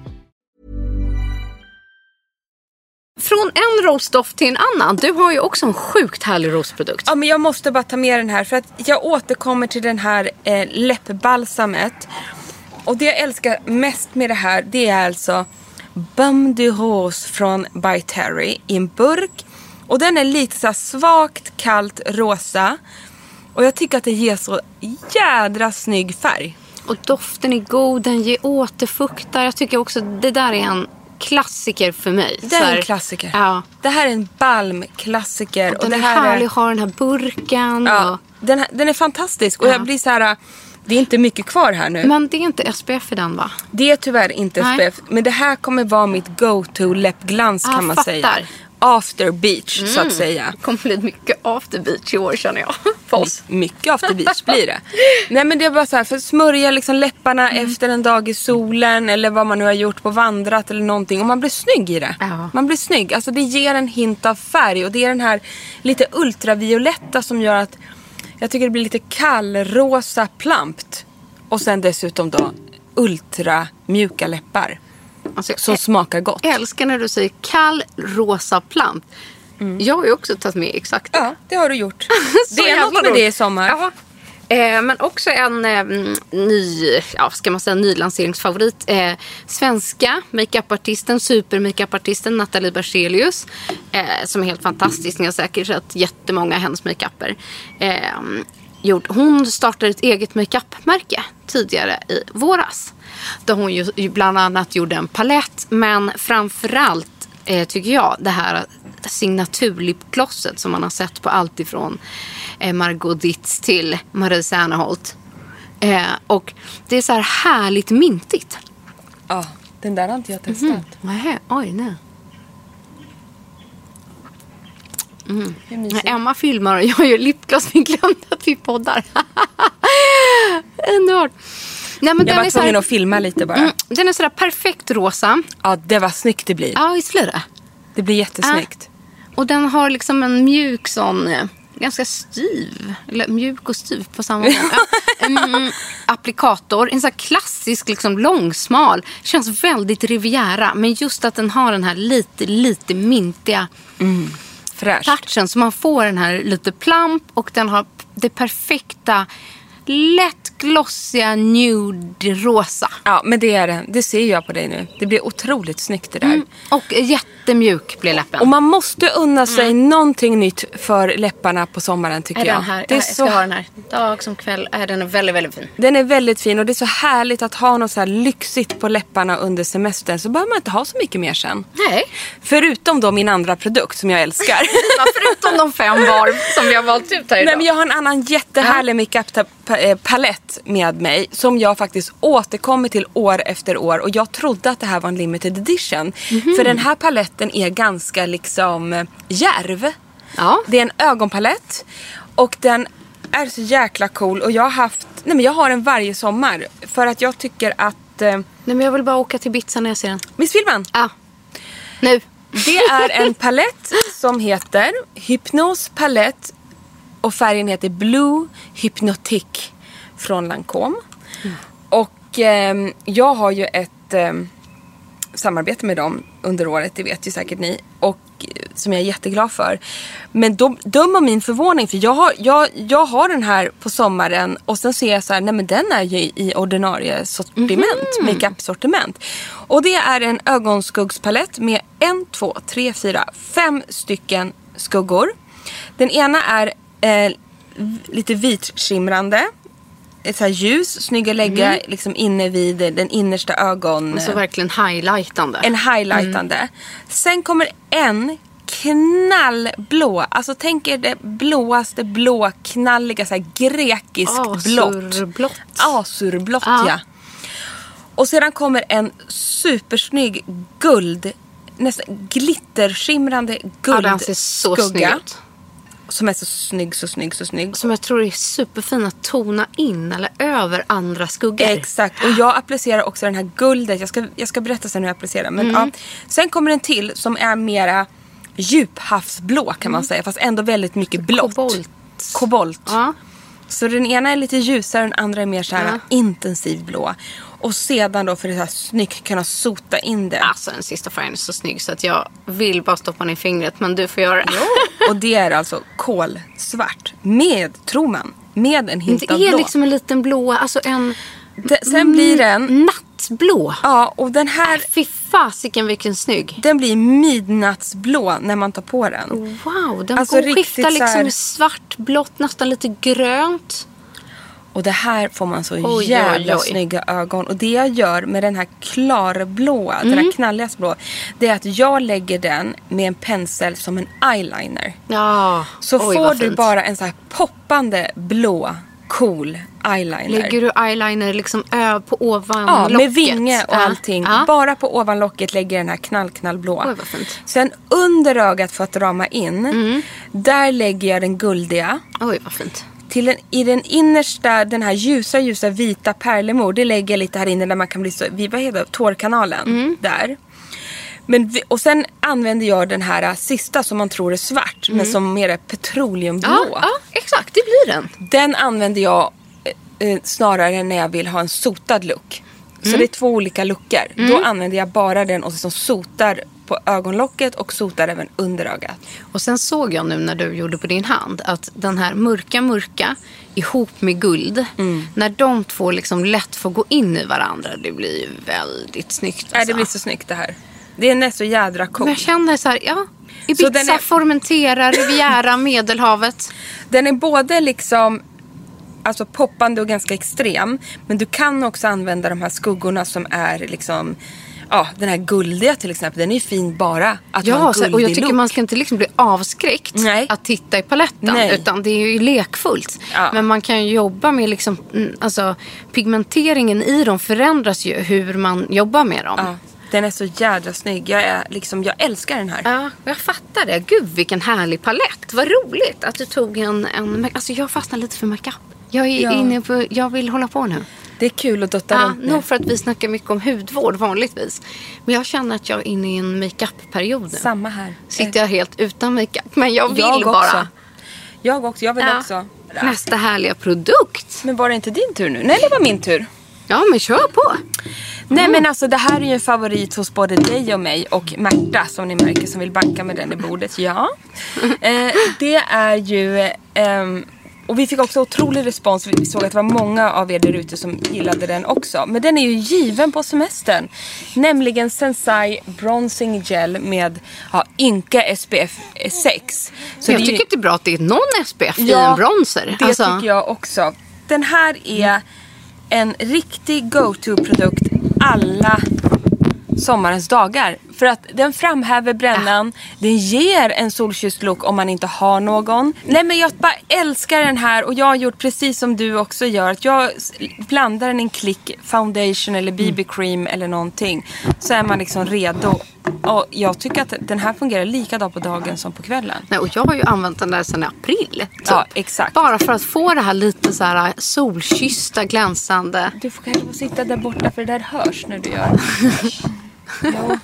[SPEAKER 1] Från en rostdoft till en annan. Du har ju också en sjukt härlig rostprodukt.
[SPEAKER 3] Ja, men jag måste bara ta med den här för att jag återkommer till den här eh, läppbalsamet. Och det jag älskar mest med det här det är alltså Bum du Rose från By Terry i en burk. Och den är lite så svagt kallt rosa. Och jag tycker att det ger så jädra snygg färg.
[SPEAKER 1] Och doften är god, den ger återfuktar. Jag tycker också det där är en klassiker för mig.
[SPEAKER 3] Det är en klassiker.
[SPEAKER 1] Ja.
[SPEAKER 3] Det här är en balmklassiker.
[SPEAKER 1] Den
[SPEAKER 3] det
[SPEAKER 1] är
[SPEAKER 3] här
[SPEAKER 1] härlig att ha den här burken.
[SPEAKER 3] Ja,
[SPEAKER 1] Och,
[SPEAKER 3] den, här- den är fantastisk. Och
[SPEAKER 1] Ja.
[SPEAKER 3] jag blir så här... Det är inte mycket kvar här nu.
[SPEAKER 1] men det är inte SPF i den va?
[SPEAKER 3] Det är tyvärr inte
[SPEAKER 1] Nej.
[SPEAKER 3] SPF. Men det här kommer vara mitt go-to läppglans
[SPEAKER 1] Ah,
[SPEAKER 3] kan man
[SPEAKER 1] fattar.
[SPEAKER 3] Säga. After beach så att säga.
[SPEAKER 1] Det kommer bli mycket after beach i år känner jag. För oss.
[SPEAKER 3] Mycket after beach blir det. Nej men det är bara så här för smörja liksom läpparna
[SPEAKER 1] Mm.
[SPEAKER 3] efter en dag i solen eller vad man nu har gjort på vandrat eller någonting. Och man blir snygg i det.
[SPEAKER 1] Ja.
[SPEAKER 3] Man blir snygg. Alltså det ger en hint av färg och det är den här lite ultravioletta som gör att jag tycker det blir lite kallrosa plampt. Och sen dessutom då ultra mjuka läppar.
[SPEAKER 1] Alltså,
[SPEAKER 3] Som
[SPEAKER 1] jag
[SPEAKER 3] smakar gott.
[SPEAKER 1] älskar när du säger kall rosa plant. Jag har ju också tagit med exakt det.
[SPEAKER 3] Ja, det har du gjort. Det är något med
[SPEAKER 1] roligt.
[SPEAKER 3] det i sommar.
[SPEAKER 1] Ja. Eh, men också en eh, mm, ny, ja, ska man säga, nylanseringsfavorit. Eh, svenska makeupartisten, supermakeupartisten Nathalie Berzelius. Eh, som är helt fantastisk. Ni har säkert sett jättemånga av hennes makeuper. Eh. Hon startade ett eget makeupmärke tidigare i våras. Där hon ju, bland annat gjorde en palett. Men framförallt eh, tycker jag det här signaturlipglosset som man har sett på allt ifrån eh, Margot Ditz till Marie Serneholt. Eh, och det är så här härligt mintigt.
[SPEAKER 3] Ja, den där har inte jag testat.
[SPEAKER 1] Oj nej.
[SPEAKER 3] Hur mysigt?
[SPEAKER 1] När Emma filmar och jag gör lipgloss. Vi glömde att vi poddar. Underbart. Nej, men
[SPEAKER 3] Jag var tvungen
[SPEAKER 1] här,
[SPEAKER 3] att filma lite bara.
[SPEAKER 1] mm, den är sådär perfekt rosa.
[SPEAKER 3] Ja, det var snyggt det blir.
[SPEAKER 1] Ja, visst blir det?
[SPEAKER 3] Det blir jättesnyggt.
[SPEAKER 1] Och den har liksom en mjuk sån, eh, ganska styv, eller mjuk och styv på samma gång. Ja, mm, applikator, en sån här klassisk liksom långsmal. Känns väldigt Riviera, men just att den har den här lite, lite mintiga
[SPEAKER 3] Fräscht.
[SPEAKER 1] touchen. Så man får den här lite plump och den har det perfekta, lätt glossiga nude rosa.
[SPEAKER 3] Ja, men det är den. Det ser jag på dig nu. Det blir otroligt snyggt det där.
[SPEAKER 1] Och jättemjuk blir läppen.
[SPEAKER 3] Och man måste unna sig någonting nytt för läpparna på sommaren tycker
[SPEAKER 1] är
[SPEAKER 3] jag.
[SPEAKER 1] den här,
[SPEAKER 3] det är
[SPEAKER 1] jag
[SPEAKER 3] så,
[SPEAKER 1] ska ha den här. Dag som kväll. Är den är väldigt, väldigt fin.
[SPEAKER 3] Den är väldigt fin och det är så härligt att ha något så här lyxigt på läpparna under semestern. Så behöver man inte ha så mycket mer sen.
[SPEAKER 1] Nej.
[SPEAKER 3] Förutom då min andra produkt som jag älskar.
[SPEAKER 1] Förutom de fem var som vi har valt ut här idag.
[SPEAKER 3] Nej, men jag har en annan jättehärlig makeup-palett med mig som jag faktiskt återkommer till år efter år och jag trodde att det här var en limited edition.
[SPEAKER 1] Mhm.
[SPEAKER 3] För den här paletten är ganska liksom eh, djärv.
[SPEAKER 1] Ja.
[SPEAKER 3] Det är en ögonpalett och den är så jäkla cool och jag har haft, nej men jag har den varje sommar för att jag tycker att eh,
[SPEAKER 1] Nej, men jag vill bara åka till Ibiza när jag ser den.
[SPEAKER 3] Miss Filmen.
[SPEAKER 1] Ja. Nu.
[SPEAKER 3] Det är en palett som heter Hypnos palett och färgen heter Blue Hypnotic från Lancome. Och ehm, jag har ju ett ehm, samarbete med dem under året, det vet ju säkert ni. Och eh, som jag är jätteglad för. Men då, döm av min förvåning för jag har, jag, jag har den här på sommaren och sen ser jag så här, nej men den är ju i ordinarie sortiment, makeup-sortiment. Och det är en ögonskuggspalett med en, två, tre, fyra, fem stycken skuggor. Den ena är eh, lite vitskimrande. Ett så här ljus, snygga lägga liksom inne vid den innersta ögon...
[SPEAKER 1] Alltså verkligen highlightande.
[SPEAKER 3] En highlightande. Sen kommer en knallblå. Alltså tänk er det blåaste blå, knalliga, så här grekiskt blått.
[SPEAKER 1] Azurblått.
[SPEAKER 3] Azurblått,
[SPEAKER 1] Ja.
[SPEAKER 3] Och sedan kommer en supersnygg guld, nästan glitterskimrande
[SPEAKER 1] Ja, den ser så snygg
[SPEAKER 3] guldskugga.
[SPEAKER 1] ut.
[SPEAKER 3] Som är så snygg, så snygg, så snygg.
[SPEAKER 1] Som jag tror är superfin att tona in eller över andra skuggor.
[SPEAKER 3] Exakt. Och jag applicerar också den här guldet. Jag ska, jag ska berätta sen hur jag applicerar. Men,
[SPEAKER 1] Mm.
[SPEAKER 3] ja. Sen kommer en till som är mera djuphavsblå kan man säga. Fast ändå väldigt mycket blått.
[SPEAKER 1] Mm. Kobolt.
[SPEAKER 3] Kobolt.
[SPEAKER 1] Ja.
[SPEAKER 3] Så den ena är lite ljusare, den andra är mer så här
[SPEAKER 1] Ja.
[SPEAKER 3] intensiv blå. Och sedan då för det här snyggt kunna sota in det.
[SPEAKER 1] Alltså den sista färgen är så snygg så att jag vill bara stoppa i fingret men du får göra det.
[SPEAKER 3] Och det är alltså kolsvart. Med, tror man, med en hint
[SPEAKER 1] Det
[SPEAKER 3] av
[SPEAKER 1] är
[SPEAKER 3] blå.
[SPEAKER 1] liksom en liten blå, alltså en
[SPEAKER 3] Det, sen blir den,
[SPEAKER 1] nattblå.
[SPEAKER 3] ja och den här,
[SPEAKER 1] Fy fasiken vilken snygg.
[SPEAKER 3] den blir midnattsblå när man tar på den.
[SPEAKER 1] Wow, den
[SPEAKER 3] Alltså
[SPEAKER 1] skiftar liksom
[SPEAKER 3] här-
[SPEAKER 1] svart, blått, nästan lite grönt.
[SPEAKER 3] Och det här får man så
[SPEAKER 1] oj,
[SPEAKER 3] jävla
[SPEAKER 1] oj.
[SPEAKER 3] snygga ögon. Och det jag gör med den här klarblåa, den
[SPEAKER 1] Mm.
[SPEAKER 3] här knalligaste blå. Det är att jag lägger den med en pensel som en eyeliner.
[SPEAKER 1] Ja,
[SPEAKER 3] Så
[SPEAKER 1] oj,
[SPEAKER 3] får du bara en så här poppande blå, cool eyeliner.
[SPEAKER 1] Lägger du eyeliner liksom ö på ovan
[SPEAKER 3] Ja,
[SPEAKER 1] locket?
[SPEAKER 3] med vinge och
[SPEAKER 1] Ja.
[SPEAKER 3] allting.
[SPEAKER 1] Ja.
[SPEAKER 3] Bara på ovanlocket lägger jag den här knall, knallblå.
[SPEAKER 1] Oj, vad fint.
[SPEAKER 3] Sen under ögat för att rama in,
[SPEAKER 1] Mm.
[SPEAKER 3] där lägger jag den guldiga.
[SPEAKER 1] Oj, vad fint.
[SPEAKER 3] Till den, I den innersta, den här ljusa, ljusa vita pärlemor, det lägger jag lite här inne där man kan bli så, vi- vad heter det, tårkanalen.
[SPEAKER 1] Mm.
[SPEAKER 3] Där. Men vi, och sen använder jag den här äh, sista som man tror är svart, men som mer är petroleumblå.
[SPEAKER 1] Mm. Ja, ja, exakt. Det blir den.
[SPEAKER 3] Den använder jag eh, eh, snarare när jag vill ha en sotad look.
[SPEAKER 1] Mm.
[SPEAKER 3] Så det är två olika lookar. Då använder jag bara den och som sotar på ögonlocket och sotar även under ögat.
[SPEAKER 1] Och sen såg jag nu när du gjorde på din hand att den här mörka, mörka ihop med guld.
[SPEAKER 3] Mm.
[SPEAKER 1] När de två liksom lätt får gå in i varandra. Det blir ju väldigt snyggt.
[SPEAKER 3] Nej,
[SPEAKER 1] Alltså.
[SPEAKER 3] det blir så snyggt det här. Den är så jädra cool.
[SPEAKER 1] Men jag känner så här, ja.
[SPEAKER 3] Så
[SPEAKER 1] Ibiza,
[SPEAKER 3] den är-
[SPEAKER 1] Formentera, Riviera, Medelhavet.
[SPEAKER 3] Den är både liksom alltså poppande och ganska extrem. Men du kan också använda de här skuggorna som är liksom Ja, den här guldiga till exempel. Den är ju fin bara att ha
[SPEAKER 1] Ja,
[SPEAKER 3] en
[SPEAKER 1] så,
[SPEAKER 3] guldig
[SPEAKER 1] och jag tycker
[SPEAKER 3] look.
[SPEAKER 1] man ska inte liksom bli avskräckt
[SPEAKER 3] Nej.
[SPEAKER 1] att titta i paletten.
[SPEAKER 3] Nej.
[SPEAKER 1] Utan det är ju lekfullt.
[SPEAKER 3] Ja.
[SPEAKER 1] Men man kan ju jobba med liksom, mm, alltså pigmenteringen i dem förändras ju hur man jobbar med dem.
[SPEAKER 3] Ja, den är så jädra snygg. Jag, är liksom, jag älskar den här.
[SPEAKER 1] Ja, jag fattar det. Gud vilken härlig palett. Vad roligt att du tog en... en alltså jag fastnar lite för makeup. Jag är
[SPEAKER 3] Ja.
[SPEAKER 1] inne på... Jag vill hålla på nu.
[SPEAKER 3] Det är kul att dutta
[SPEAKER 1] Ja,
[SPEAKER 3] runt nu.
[SPEAKER 1] nog för att vi snackar mycket om hudvård vanligtvis. Men jag känner att jag är inne i en makeup-period nu.
[SPEAKER 3] Samma här.
[SPEAKER 1] Sitter jag helt utan makeup. Men jag vill
[SPEAKER 3] jag
[SPEAKER 1] bara.
[SPEAKER 3] Också. Jag också. Jag vill
[SPEAKER 1] Ja.
[SPEAKER 3] också.
[SPEAKER 1] Nästa härliga produkt.
[SPEAKER 3] Men var det inte din tur nu? Nej, det var min tur.
[SPEAKER 1] Ja, men kör på.
[SPEAKER 3] Nej men alltså det här är ju en favorit hos både dig och mig och Märta som ni märker som vill banka med den i bordet. Ja. Eh, det är ju, eh, och vi fick också otrolig respons. Vi såg att det var många av er där ute som gillade den också. Men den är ju given på semestern. Nämligen Sensai Bronzing Gel med ja, ynka SPF 6. Så
[SPEAKER 1] jag
[SPEAKER 3] är ju-
[SPEAKER 1] tycker att det är bra att det är någon SPF i en bronzer.
[SPEAKER 3] det
[SPEAKER 1] Alltså,
[SPEAKER 3] tycker jag också. Den här är en riktig go-to-produkt alla sommarens dagar. För att den framhäver brännan. Den ger en solkysst look om man inte har någon. Nej men jag bara älskar den här och jag har gjort precis som du också gör. Att jag blandar den i en klick foundation eller BB cream eller någonting. Så är man liksom redo. Och jag tycker att den här fungerar likadant på dagen som på kvällen.
[SPEAKER 1] Nej, och jag har ju använt den där sedan i april. Typ.
[SPEAKER 3] Ja, exakt.
[SPEAKER 1] Bara för att få det här lite så här solkyssta, glänsande.
[SPEAKER 3] Du får kanske få sitta där borta för det där hörs när du gör. Jo.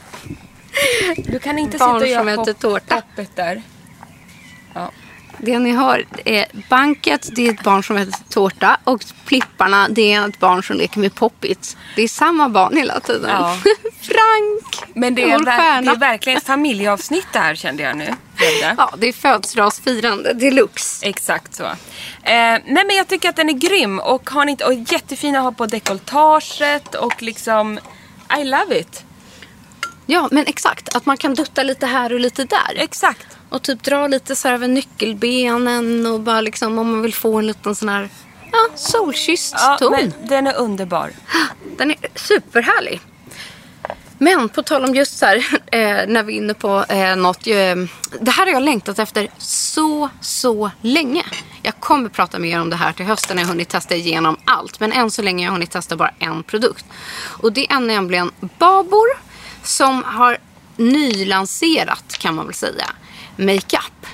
[SPEAKER 3] Du kan inte
[SPEAKER 1] Barn
[SPEAKER 3] sitta och
[SPEAKER 1] som
[SPEAKER 3] göra pop-
[SPEAKER 1] tårta.
[SPEAKER 3] poppet där. Ja.
[SPEAKER 1] Det ni hör är banket, det är ett barn som äter tårta. Och plipparna, det är ett barn som leker med poppits. Det är samma barn hela tiden.
[SPEAKER 3] Ja.
[SPEAKER 1] Frank!
[SPEAKER 3] Men det är, ver- det är verkligen ett familjeavsnitt det här kände jag nu.
[SPEAKER 1] Ja, det är födelsedagsfirande deluxe.
[SPEAKER 3] Exakt så. Eh, nej men jag tycker att den är grym och, har ni inte, och jättefina att ha på dekolletaget och liksom I love it.
[SPEAKER 1] Ja, men exakt. Att man kan dutta lite här och lite där.
[SPEAKER 3] Exakt.
[SPEAKER 1] Och typ dra lite så här över nyckelbenen och bara liksom om man vill få en liten sån här ja, solkysst
[SPEAKER 3] Ja,
[SPEAKER 1] ton.
[SPEAKER 3] men den är underbar.
[SPEAKER 1] Den är superhärlig. Men på tal om just så här, eh, när vi är inne på eh, något. Eh, det här har jag längtat efter så, så länge. Jag kommer prata mer om det här till hösten när jag hunnit testa igenom allt. Men än så länge har jag hunnit testa bara en produkt. Och det är nämligen Babor som har nylanserat kan man väl säga makeup.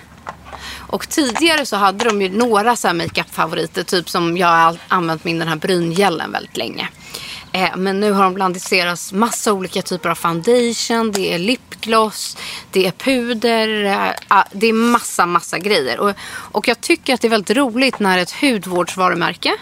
[SPEAKER 1] Och tidigare så hade de ju några så här makeup-favoriter. Typ som jag har använt min den här bryngällen väldigt länge. Eh, men nu har de lanserats massa olika typer av foundation. Det är lipgloss, det är puder. Eh, ah, det är massa, massa grejer. Och, och jag tycker att det är väldigt roligt när ett hudvårdsvarumärke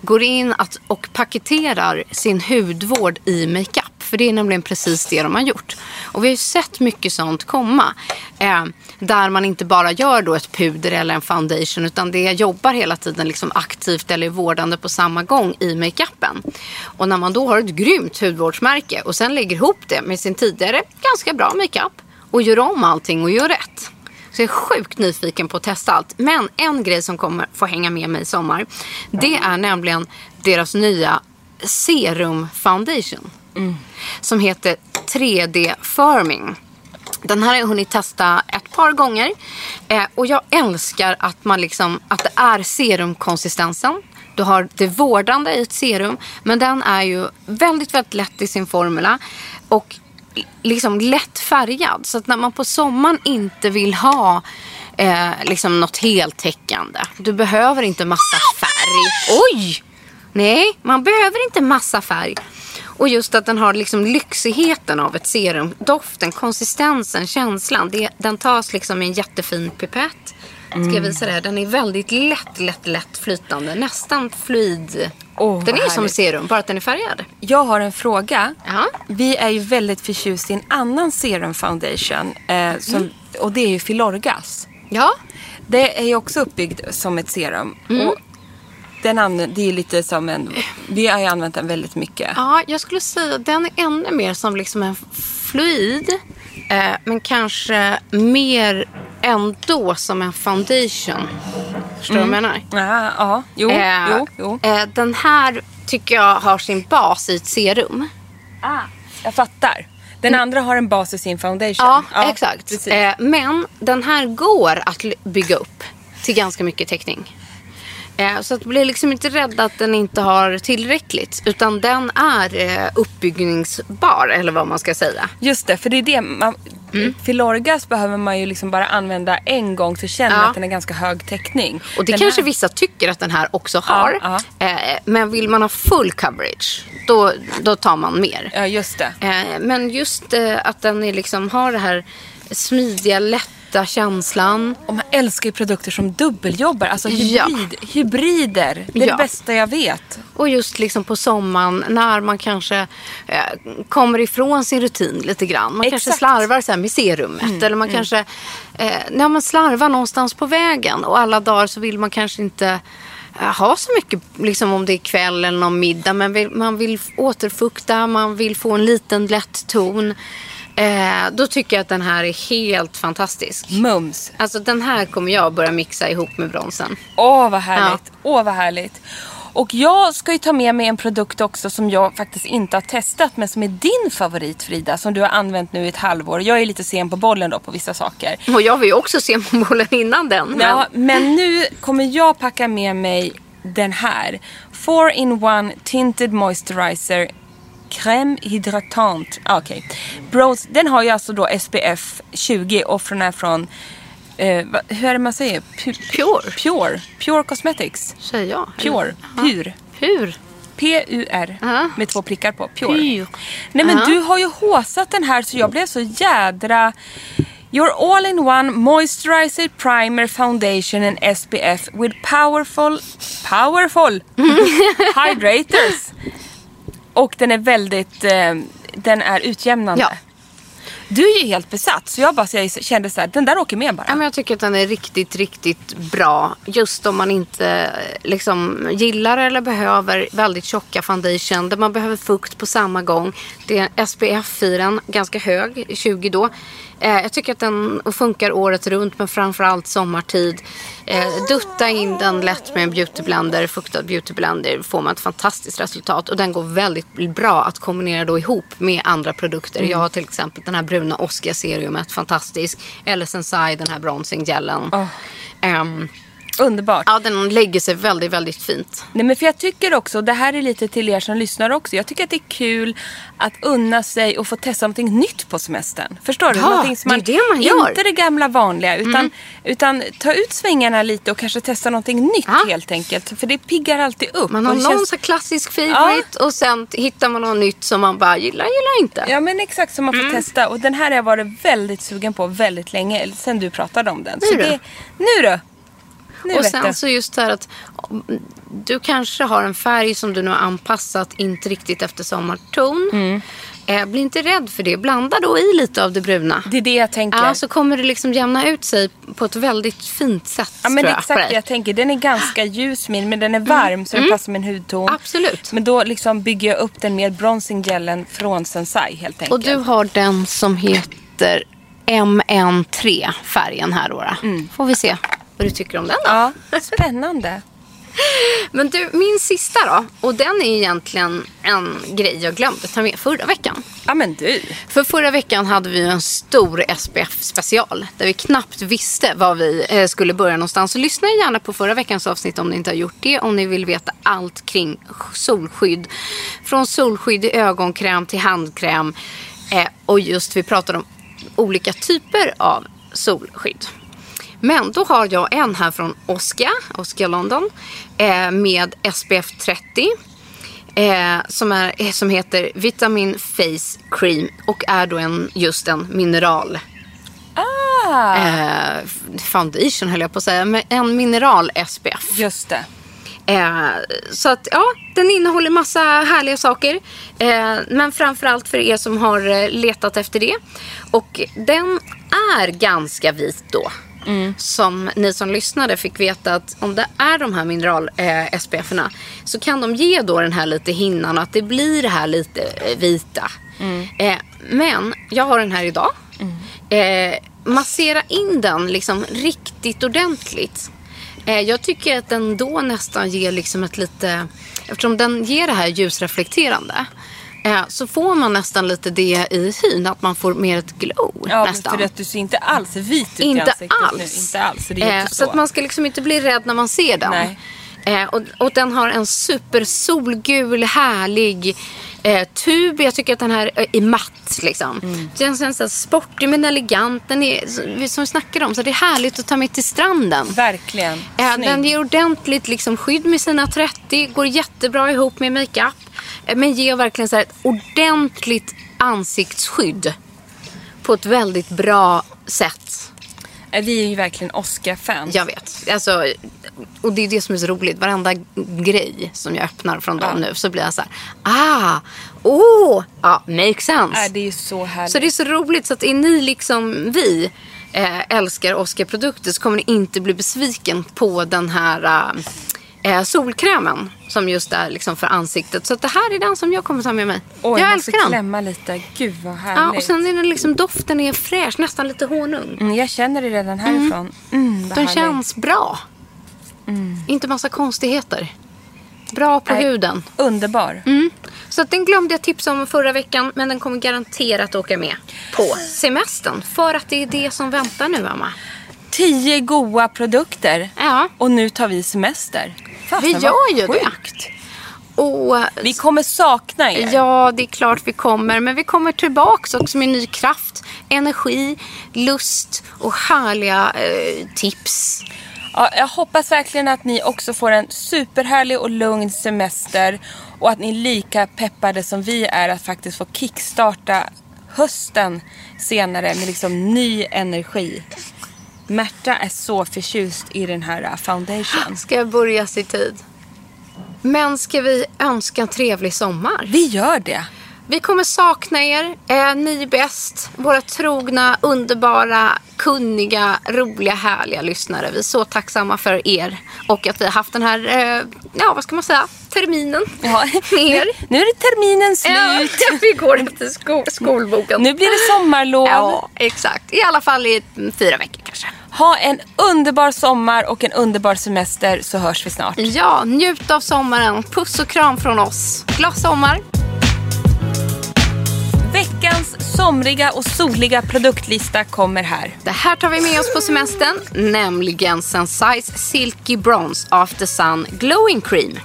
[SPEAKER 1] går in att, och paketerar sin hudvård i makeup. För det är nämligen precis det de har gjort. Och vi har ju sett mycket sånt komma. Eh, där man inte bara gör då ett puder eller en foundation. Utan det jobbar hela tiden liksom aktivt eller vårdande på samma gång i makeupen. Och när man då har ett grymt hudvårdsmärke och sen lägger ihop det med sin tidigare ganska bra makeup. Och gör om allting och gör rätt. Så jag är sjukt nyfiken på att testa allt. Men en grej som kommer få hänga med mig i sommar. Det är nämligen deras nya serum foundation. Som heter 3D Firming. Den här har jag hunnit testa ett par gånger. Eh, och jag älskar att, man liksom, att det är serumkonsistensen. Du har det vårdande i ett serum. Men den är ju väldigt, väldigt lätt i sin formula. Och liksom lätt färgad. Så att när man på sommaren inte vill ha eh, liksom något heltäckande. Du behöver inte massa färg. Oj! Nej, man behöver inte massa färg. Och just att den har liksom lyxigheten av ett serum. Doften, konsistensen, känslan. Det, den tas liksom i en jättefin pipett. Ska jag visa det här? Den är väldigt lätt, lätt, lätt flytande. Nästan fluid.
[SPEAKER 3] Åh,
[SPEAKER 1] den är
[SPEAKER 3] vad
[SPEAKER 1] som
[SPEAKER 3] härligt.
[SPEAKER 1] serum, bara att den är färgad.
[SPEAKER 3] Jag har en fråga.
[SPEAKER 1] Ja.
[SPEAKER 3] Vi är ju väldigt förtjusta i en annan serum foundation. Eh, som, Och det är ju Filorgas.
[SPEAKER 1] Ja,
[SPEAKER 3] Det är ju också uppbyggd som ett serum.
[SPEAKER 1] Mm.
[SPEAKER 3] Och den använder, det är lite som en... Vi har ju använt den väldigt mycket.
[SPEAKER 1] Ja, jag skulle säga att den är ännu mer som liksom en fluid. Eh, men kanske mer ändå som en foundation. Förstår du vad jag menar?
[SPEAKER 3] Ja, ja. Jo,
[SPEAKER 1] Eh,
[SPEAKER 3] jo, jo.
[SPEAKER 1] Eh, den här tycker jag har sin bas i ett serum.
[SPEAKER 3] Ah, jag fattar. Den andra har en bas i sin foundation.
[SPEAKER 1] Ja, exakt.
[SPEAKER 3] Precis.
[SPEAKER 1] Eh, men den här går att bygga upp till ganska mycket täckning. Eh, så att bli liksom inte rädd att den inte har tillräckligt. Utan den är eh, uppbyggningsbar, eller vad man ska säga.
[SPEAKER 3] Just det, för det är det. Man, Filorgas behöver man ju liksom bara använda en gång så känner man
[SPEAKER 1] Ja.
[SPEAKER 3] att den är ganska hög täckning.
[SPEAKER 1] Och det
[SPEAKER 3] Den
[SPEAKER 1] kanske
[SPEAKER 3] här-
[SPEAKER 1] vissa tycker att den här också har.
[SPEAKER 3] Ja,
[SPEAKER 1] Eh, men vill man ha full coverage, då, då tar man mer.
[SPEAKER 3] Ja, just det.
[SPEAKER 1] Men just att den är liksom, har det här smidiga, lätta känslan.
[SPEAKER 3] Och man älskar ju produkter som dubbeljobbar. Alltså
[SPEAKER 1] Ja.
[SPEAKER 3] hybrid, hybrider. Det är
[SPEAKER 1] Ja.
[SPEAKER 3] det bästa jag vet.
[SPEAKER 1] Och just liksom på sommaren när man kanske eh, kommer ifrån sin rutin lite grann. Man kanske
[SPEAKER 3] Exakt.
[SPEAKER 1] slarvar så här med serumet. eller man kanske eh, när man slarvar någonstans på vägen. Och alla dagar så vill man kanske inte eh, ha så mycket, liksom om det är kväll eller någon middag. Men vill, man vill återfukta, man vill få en liten lätt ton. Eh, då tycker jag att den här är helt fantastisk.
[SPEAKER 3] Mums.
[SPEAKER 1] Alltså den här kommer jag börja mixa ihop med bronsen.
[SPEAKER 3] Åh, vad härligt. Åh, vad härligt. Och jag ska ju ta med mig en produkt också som jag faktiskt inte har testat men som är din favorit Frida. Som du har använt nu i ett halvår. Jag är lite sen på bollen då på vissa saker.
[SPEAKER 1] Och jag var ju också se på bollen innan den. Men...
[SPEAKER 3] Ja, men nu kommer jag packa med mig den här. 4-in-1 Tinted Moisturizer Crème hydratant. Ah, Okej. Bronze, den har ju alltså då SPF 20 och den är från eh, hur är det man säger? Pu-
[SPEAKER 1] Pure.
[SPEAKER 3] Pure. Pure Cosmetics.
[SPEAKER 1] Säger jag?
[SPEAKER 3] Pure. Pur.
[SPEAKER 1] Pur.
[SPEAKER 3] P-U-R. Med två prickar på. Pure.
[SPEAKER 1] Pure.
[SPEAKER 3] Nej men
[SPEAKER 1] Ja.
[SPEAKER 3] du har ju håsat den här så jag blev så jädra... Your all-in-one moisturizer, primer, foundation and SPF with powerful, powerful hydrators. Och den är väldigt, eh, den är utjämnande.
[SPEAKER 1] Ja.
[SPEAKER 3] Du är ju helt besatt så jag bara så jag kände så här, den där åker med bara.
[SPEAKER 1] Ja, men jag tycker att den är riktigt, riktigt bra. Just om man inte eh, liksom, gillar eller behöver väldigt tjocka foundation. Där man behöver fukt på samma gång. Det är SPF i den, ganska hög, 20 då. Eh, jag tycker att den funkar året runt men framförallt sommartid. Eh, dutta in den lätt med en beautyblender, fuktad beautyblender får man ett fantastiskt resultat. Och den går väldigt bra att kombinera då ihop med andra produkter. Jag har till exempel den här bruna Oscar serumet, fantastisk. Eller Sensai, den här bronzinggelen. Ehm,
[SPEAKER 3] Underbart.
[SPEAKER 1] ja, den lägger sig väldigt, väldigt fint.
[SPEAKER 3] Nej men för jag tycker också, det här är lite till er som lyssnar också. Jag tycker att det är kul att unna sig och få testa någonting nytt på semestern. Förstår du?
[SPEAKER 1] Ja,
[SPEAKER 3] någonting som
[SPEAKER 1] det är det man gör. Mm.
[SPEAKER 3] Inte det gamla vanliga utan, utan ta ut svängarna lite och kanske testa någonting nytt
[SPEAKER 1] Ja.
[SPEAKER 3] helt enkelt. För det piggar alltid upp.
[SPEAKER 1] Man har någon
[SPEAKER 3] känns-
[SPEAKER 1] så klassisk favorite och sen hittar man något nytt som man bara gillar, gillar inte.
[SPEAKER 3] Ja men exakt som man
[SPEAKER 1] Mm.
[SPEAKER 3] får testa. Och den här har jag varit väldigt sugen på väldigt länge. Sen du pratade om den.
[SPEAKER 1] Nu
[SPEAKER 3] så
[SPEAKER 1] du.
[SPEAKER 3] det, nu du. Nu
[SPEAKER 1] och sen så just det här att mm, du kanske har en färg som du nu har anpassat inte riktigt efter sommarton.
[SPEAKER 3] Mm.
[SPEAKER 1] Eh, bli inte rädd för det. Blanda då i lite av det bruna.
[SPEAKER 3] Det är det jag tänker.
[SPEAKER 1] Ja, så kommer det liksom jämna ut sig på ett väldigt fint sätt.
[SPEAKER 3] Ja men det är exakt det jag tänker. Den är ganska ljus min men den är varm så den passar min hudton.
[SPEAKER 1] Mm. Absolut.
[SPEAKER 3] Men då liksom bygger jag upp den med bronzinggelen från Sensai helt enkelt.
[SPEAKER 1] Och du har den som heter MN3 färgen här då. då. Får vi se vad du tycker om den då.
[SPEAKER 3] Ja, spännande.
[SPEAKER 1] Men du, min sista då. Och den är egentligen en grej jag glömde ta med förra veckan.
[SPEAKER 3] Ja men du.
[SPEAKER 1] För förra veckan hade vi en stor SPF-special. Där vi knappt visste var vi eh, skulle börja någonstans. Så lyssna gärna på förra veckans avsnitt om ni inte har gjort det. Om ni vill veta allt kring solskydd. Från solskydd i ögonkräm till handkräm. Eh, och just vi pratade om olika typer av solskydd. Men då har jag en här från Oscar, Oscar London. Eh, med SPF 30. Eh, som, är, eh, som heter Vitamin Face Cream och är då en, just en mineral
[SPEAKER 3] Ah,
[SPEAKER 1] eh, foundation höll jag på att säga. Men en mineral SPF.
[SPEAKER 3] just det.
[SPEAKER 1] Eh, så att ja, den innehåller massa härliga saker. Eh, men framförallt för er som har eh, letat efter det. Och den är ganska vit då. Som ni som lyssnade fick veta att om det är de här mineral eh, så kan de ge då den här lite hinnan och att det blir det här lite eh, vita. Eh, men jag har den här idag. Eh, massera in den liksom riktigt ordentligt. Eh, jag tycker att den då nästan ger liksom ett lite... Eftersom den ger det här ljusreflekterande. Eh, så får man nästan lite det i hyn. Att man får mer ett glow
[SPEAKER 3] Ja,
[SPEAKER 1] nästan.
[SPEAKER 3] för att du ser inte alls vit ut i
[SPEAKER 1] Inte
[SPEAKER 3] ansiktet
[SPEAKER 1] alls.
[SPEAKER 3] nu. Inte alls. Det är
[SPEAKER 1] Eh,
[SPEAKER 3] inte
[SPEAKER 1] så att man ska liksom inte bli rädd när man ser den.
[SPEAKER 3] Nej.
[SPEAKER 1] Eh, och, och den har en super solgul, härlig eh, tub. Jag tycker att den här eh, är matt. Liksom.
[SPEAKER 3] Mm.
[SPEAKER 1] Den känns så sportig men elegant. Den är, som- vi snackade om, så det är härligt att ta med till stranden.
[SPEAKER 3] Verkligen.
[SPEAKER 1] Eh, den ger ordentligt liksom, skydd med sina 30. Går jättebra ihop med makeup. Eh, men ger verkligen så här, ett ordentligt ansiktsskydd. På ett väldigt bra sätt.
[SPEAKER 3] Eh, Vi är ju verkligen Oscar-fans.
[SPEAKER 1] Jag vet. Alltså, och det är det som är så roligt. Varenda grej som jag öppnar från dem
[SPEAKER 3] Ja.
[SPEAKER 1] nu så blir jag så här. Ah, oh, ja, makes sense.
[SPEAKER 3] Äh, det är så härligt.
[SPEAKER 1] Så det är så roligt så att är ni liksom vi eh, älskar Oscar-produkter så kommer ni inte bli besviken på den här eh, solkrämen. Som just är liksom för ansiktet. Så det här är den som jag kommer ta med mig.
[SPEAKER 3] Oj,
[SPEAKER 1] jag älskar den.
[SPEAKER 3] klämma lite. Gud vad härligt.
[SPEAKER 1] Ja, och sen är den liksom, doften är fräsch, nästan lite honung.
[SPEAKER 3] mm, jag känner det redan härifrån. Mm, vad
[SPEAKER 1] Den känns bra. Inte massa konstigheter. Bra på
[SPEAKER 3] Nej.
[SPEAKER 1] huden.
[SPEAKER 3] Underbar.
[SPEAKER 1] Så att den glömde jag tipsa om förra veckan. Men den kommer garanterat åka med på semestern. För att det är det som väntar nu, Emma.
[SPEAKER 3] Tio goa produkter.
[SPEAKER 1] Ja.
[SPEAKER 3] Och nu tar vi semester. Fasen,
[SPEAKER 1] Vi gör ju det.
[SPEAKER 3] sjukt.
[SPEAKER 1] Och
[SPEAKER 3] Vi kommer sakna er.
[SPEAKER 1] Ja, det är klart vi kommer. Men vi kommer tillbaks också med ny kraft, energi, lust och härliga eh, tips.
[SPEAKER 3] Ja, jag hoppas verkligen att ni också får en superhärlig och lugn semester. Och att ni är lika peppade som vi är att faktiskt få kickstarta hösten senare med liksom ny energi. Märta är så förtjust i den här uh, foundation.
[SPEAKER 1] Ska jag börja i tid? Men ska vi önska en trevlig sommar?
[SPEAKER 3] Vi gör det.
[SPEAKER 1] Vi kommer sakna er. Eh, ni är bäst. Våra trogna, underbara, kunniga, roliga, härliga lyssnare. Vi är så tacksamma för er. Och att vi har haft den här, eh, ja vad ska man säga, terminen
[SPEAKER 3] Ja.
[SPEAKER 1] med er.
[SPEAKER 3] Nu är det terminen
[SPEAKER 1] Ja,
[SPEAKER 3] slut.
[SPEAKER 1] vi går efter sko- skolboken.
[SPEAKER 3] Nu blir det sommarlov.
[SPEAKER 1] Ja, exakt. I alla fall i fyra veckor kanske.
[SPEAKER 3] Ha en underbar sommar och en underbar semester så hörs vi snart.
[SPEAKER 1] Ja, njut av sommaren. Puss och kram från oss. Glad sommar.
[SPEAKER 3] Veckans somriga och soliga produktlista kommer här.
[SPEAKER 1] Det här tar vi med oss på semestern, nämligen Sensai's Silky Bronze After Sun Glowing Cream.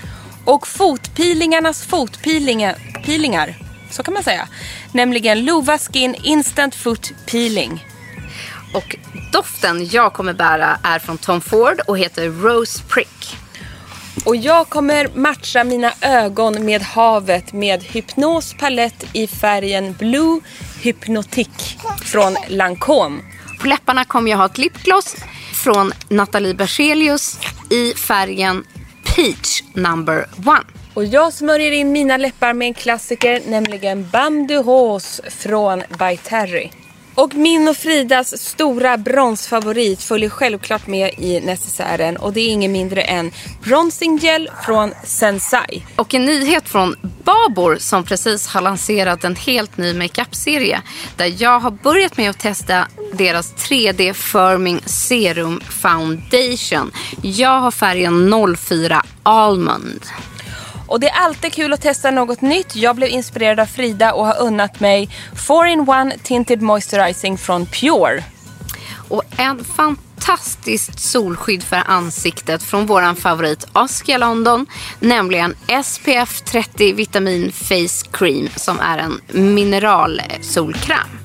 [SPEAKER 3] Och fotpeelingarnas fotpeelingar, peelingar, så kan man säga. Nämligen Lova Skin Instant Foot Peeling.
[SPEAKER 1] Och doften jag kommer bära är från Tom Ford och heter Rose Prick.
[SPEAKER 3] Och jag kommer matcha mina ögon med havet med Hypnos palett i färgen Blue Hypnotic från Lancome.
[SPEAKER 1] På läpparna kommer jag ha ett lipgloss från Nathalie Berzelius i färgen Peach number one.
[SPEAKER 3] Och jag smörjer in mina läppar med en klassiker, nämligen Bam de Rose från By Terry. Och min och Fridas stora bronsfavorit följer självklart med i necessären och det är ingen mindre än Bronzing Gel från Sensai.
[SPEAKER 1] Och en nyhet från Babor som precis har lanserat en helt ny makeup-serie. Där jag har börjat med att testa deras 3D Firming Serum Foundation. Jag har färgen 04 Almond.
[SPEAKER 3] Och det är alltid kul att testa något nytt. Jag blev inspirerad av Frida och har unnat mig 4-in-1 Tinted Moisturizing från Pure.
[SPEAKER 1] Och en fantastiskt solskydd för ansiktet från vår favorit Oscar London. Nämligen SPF 30 Vitamin Face Cream som är en
[SPEAKER 2] mineralsolkräm.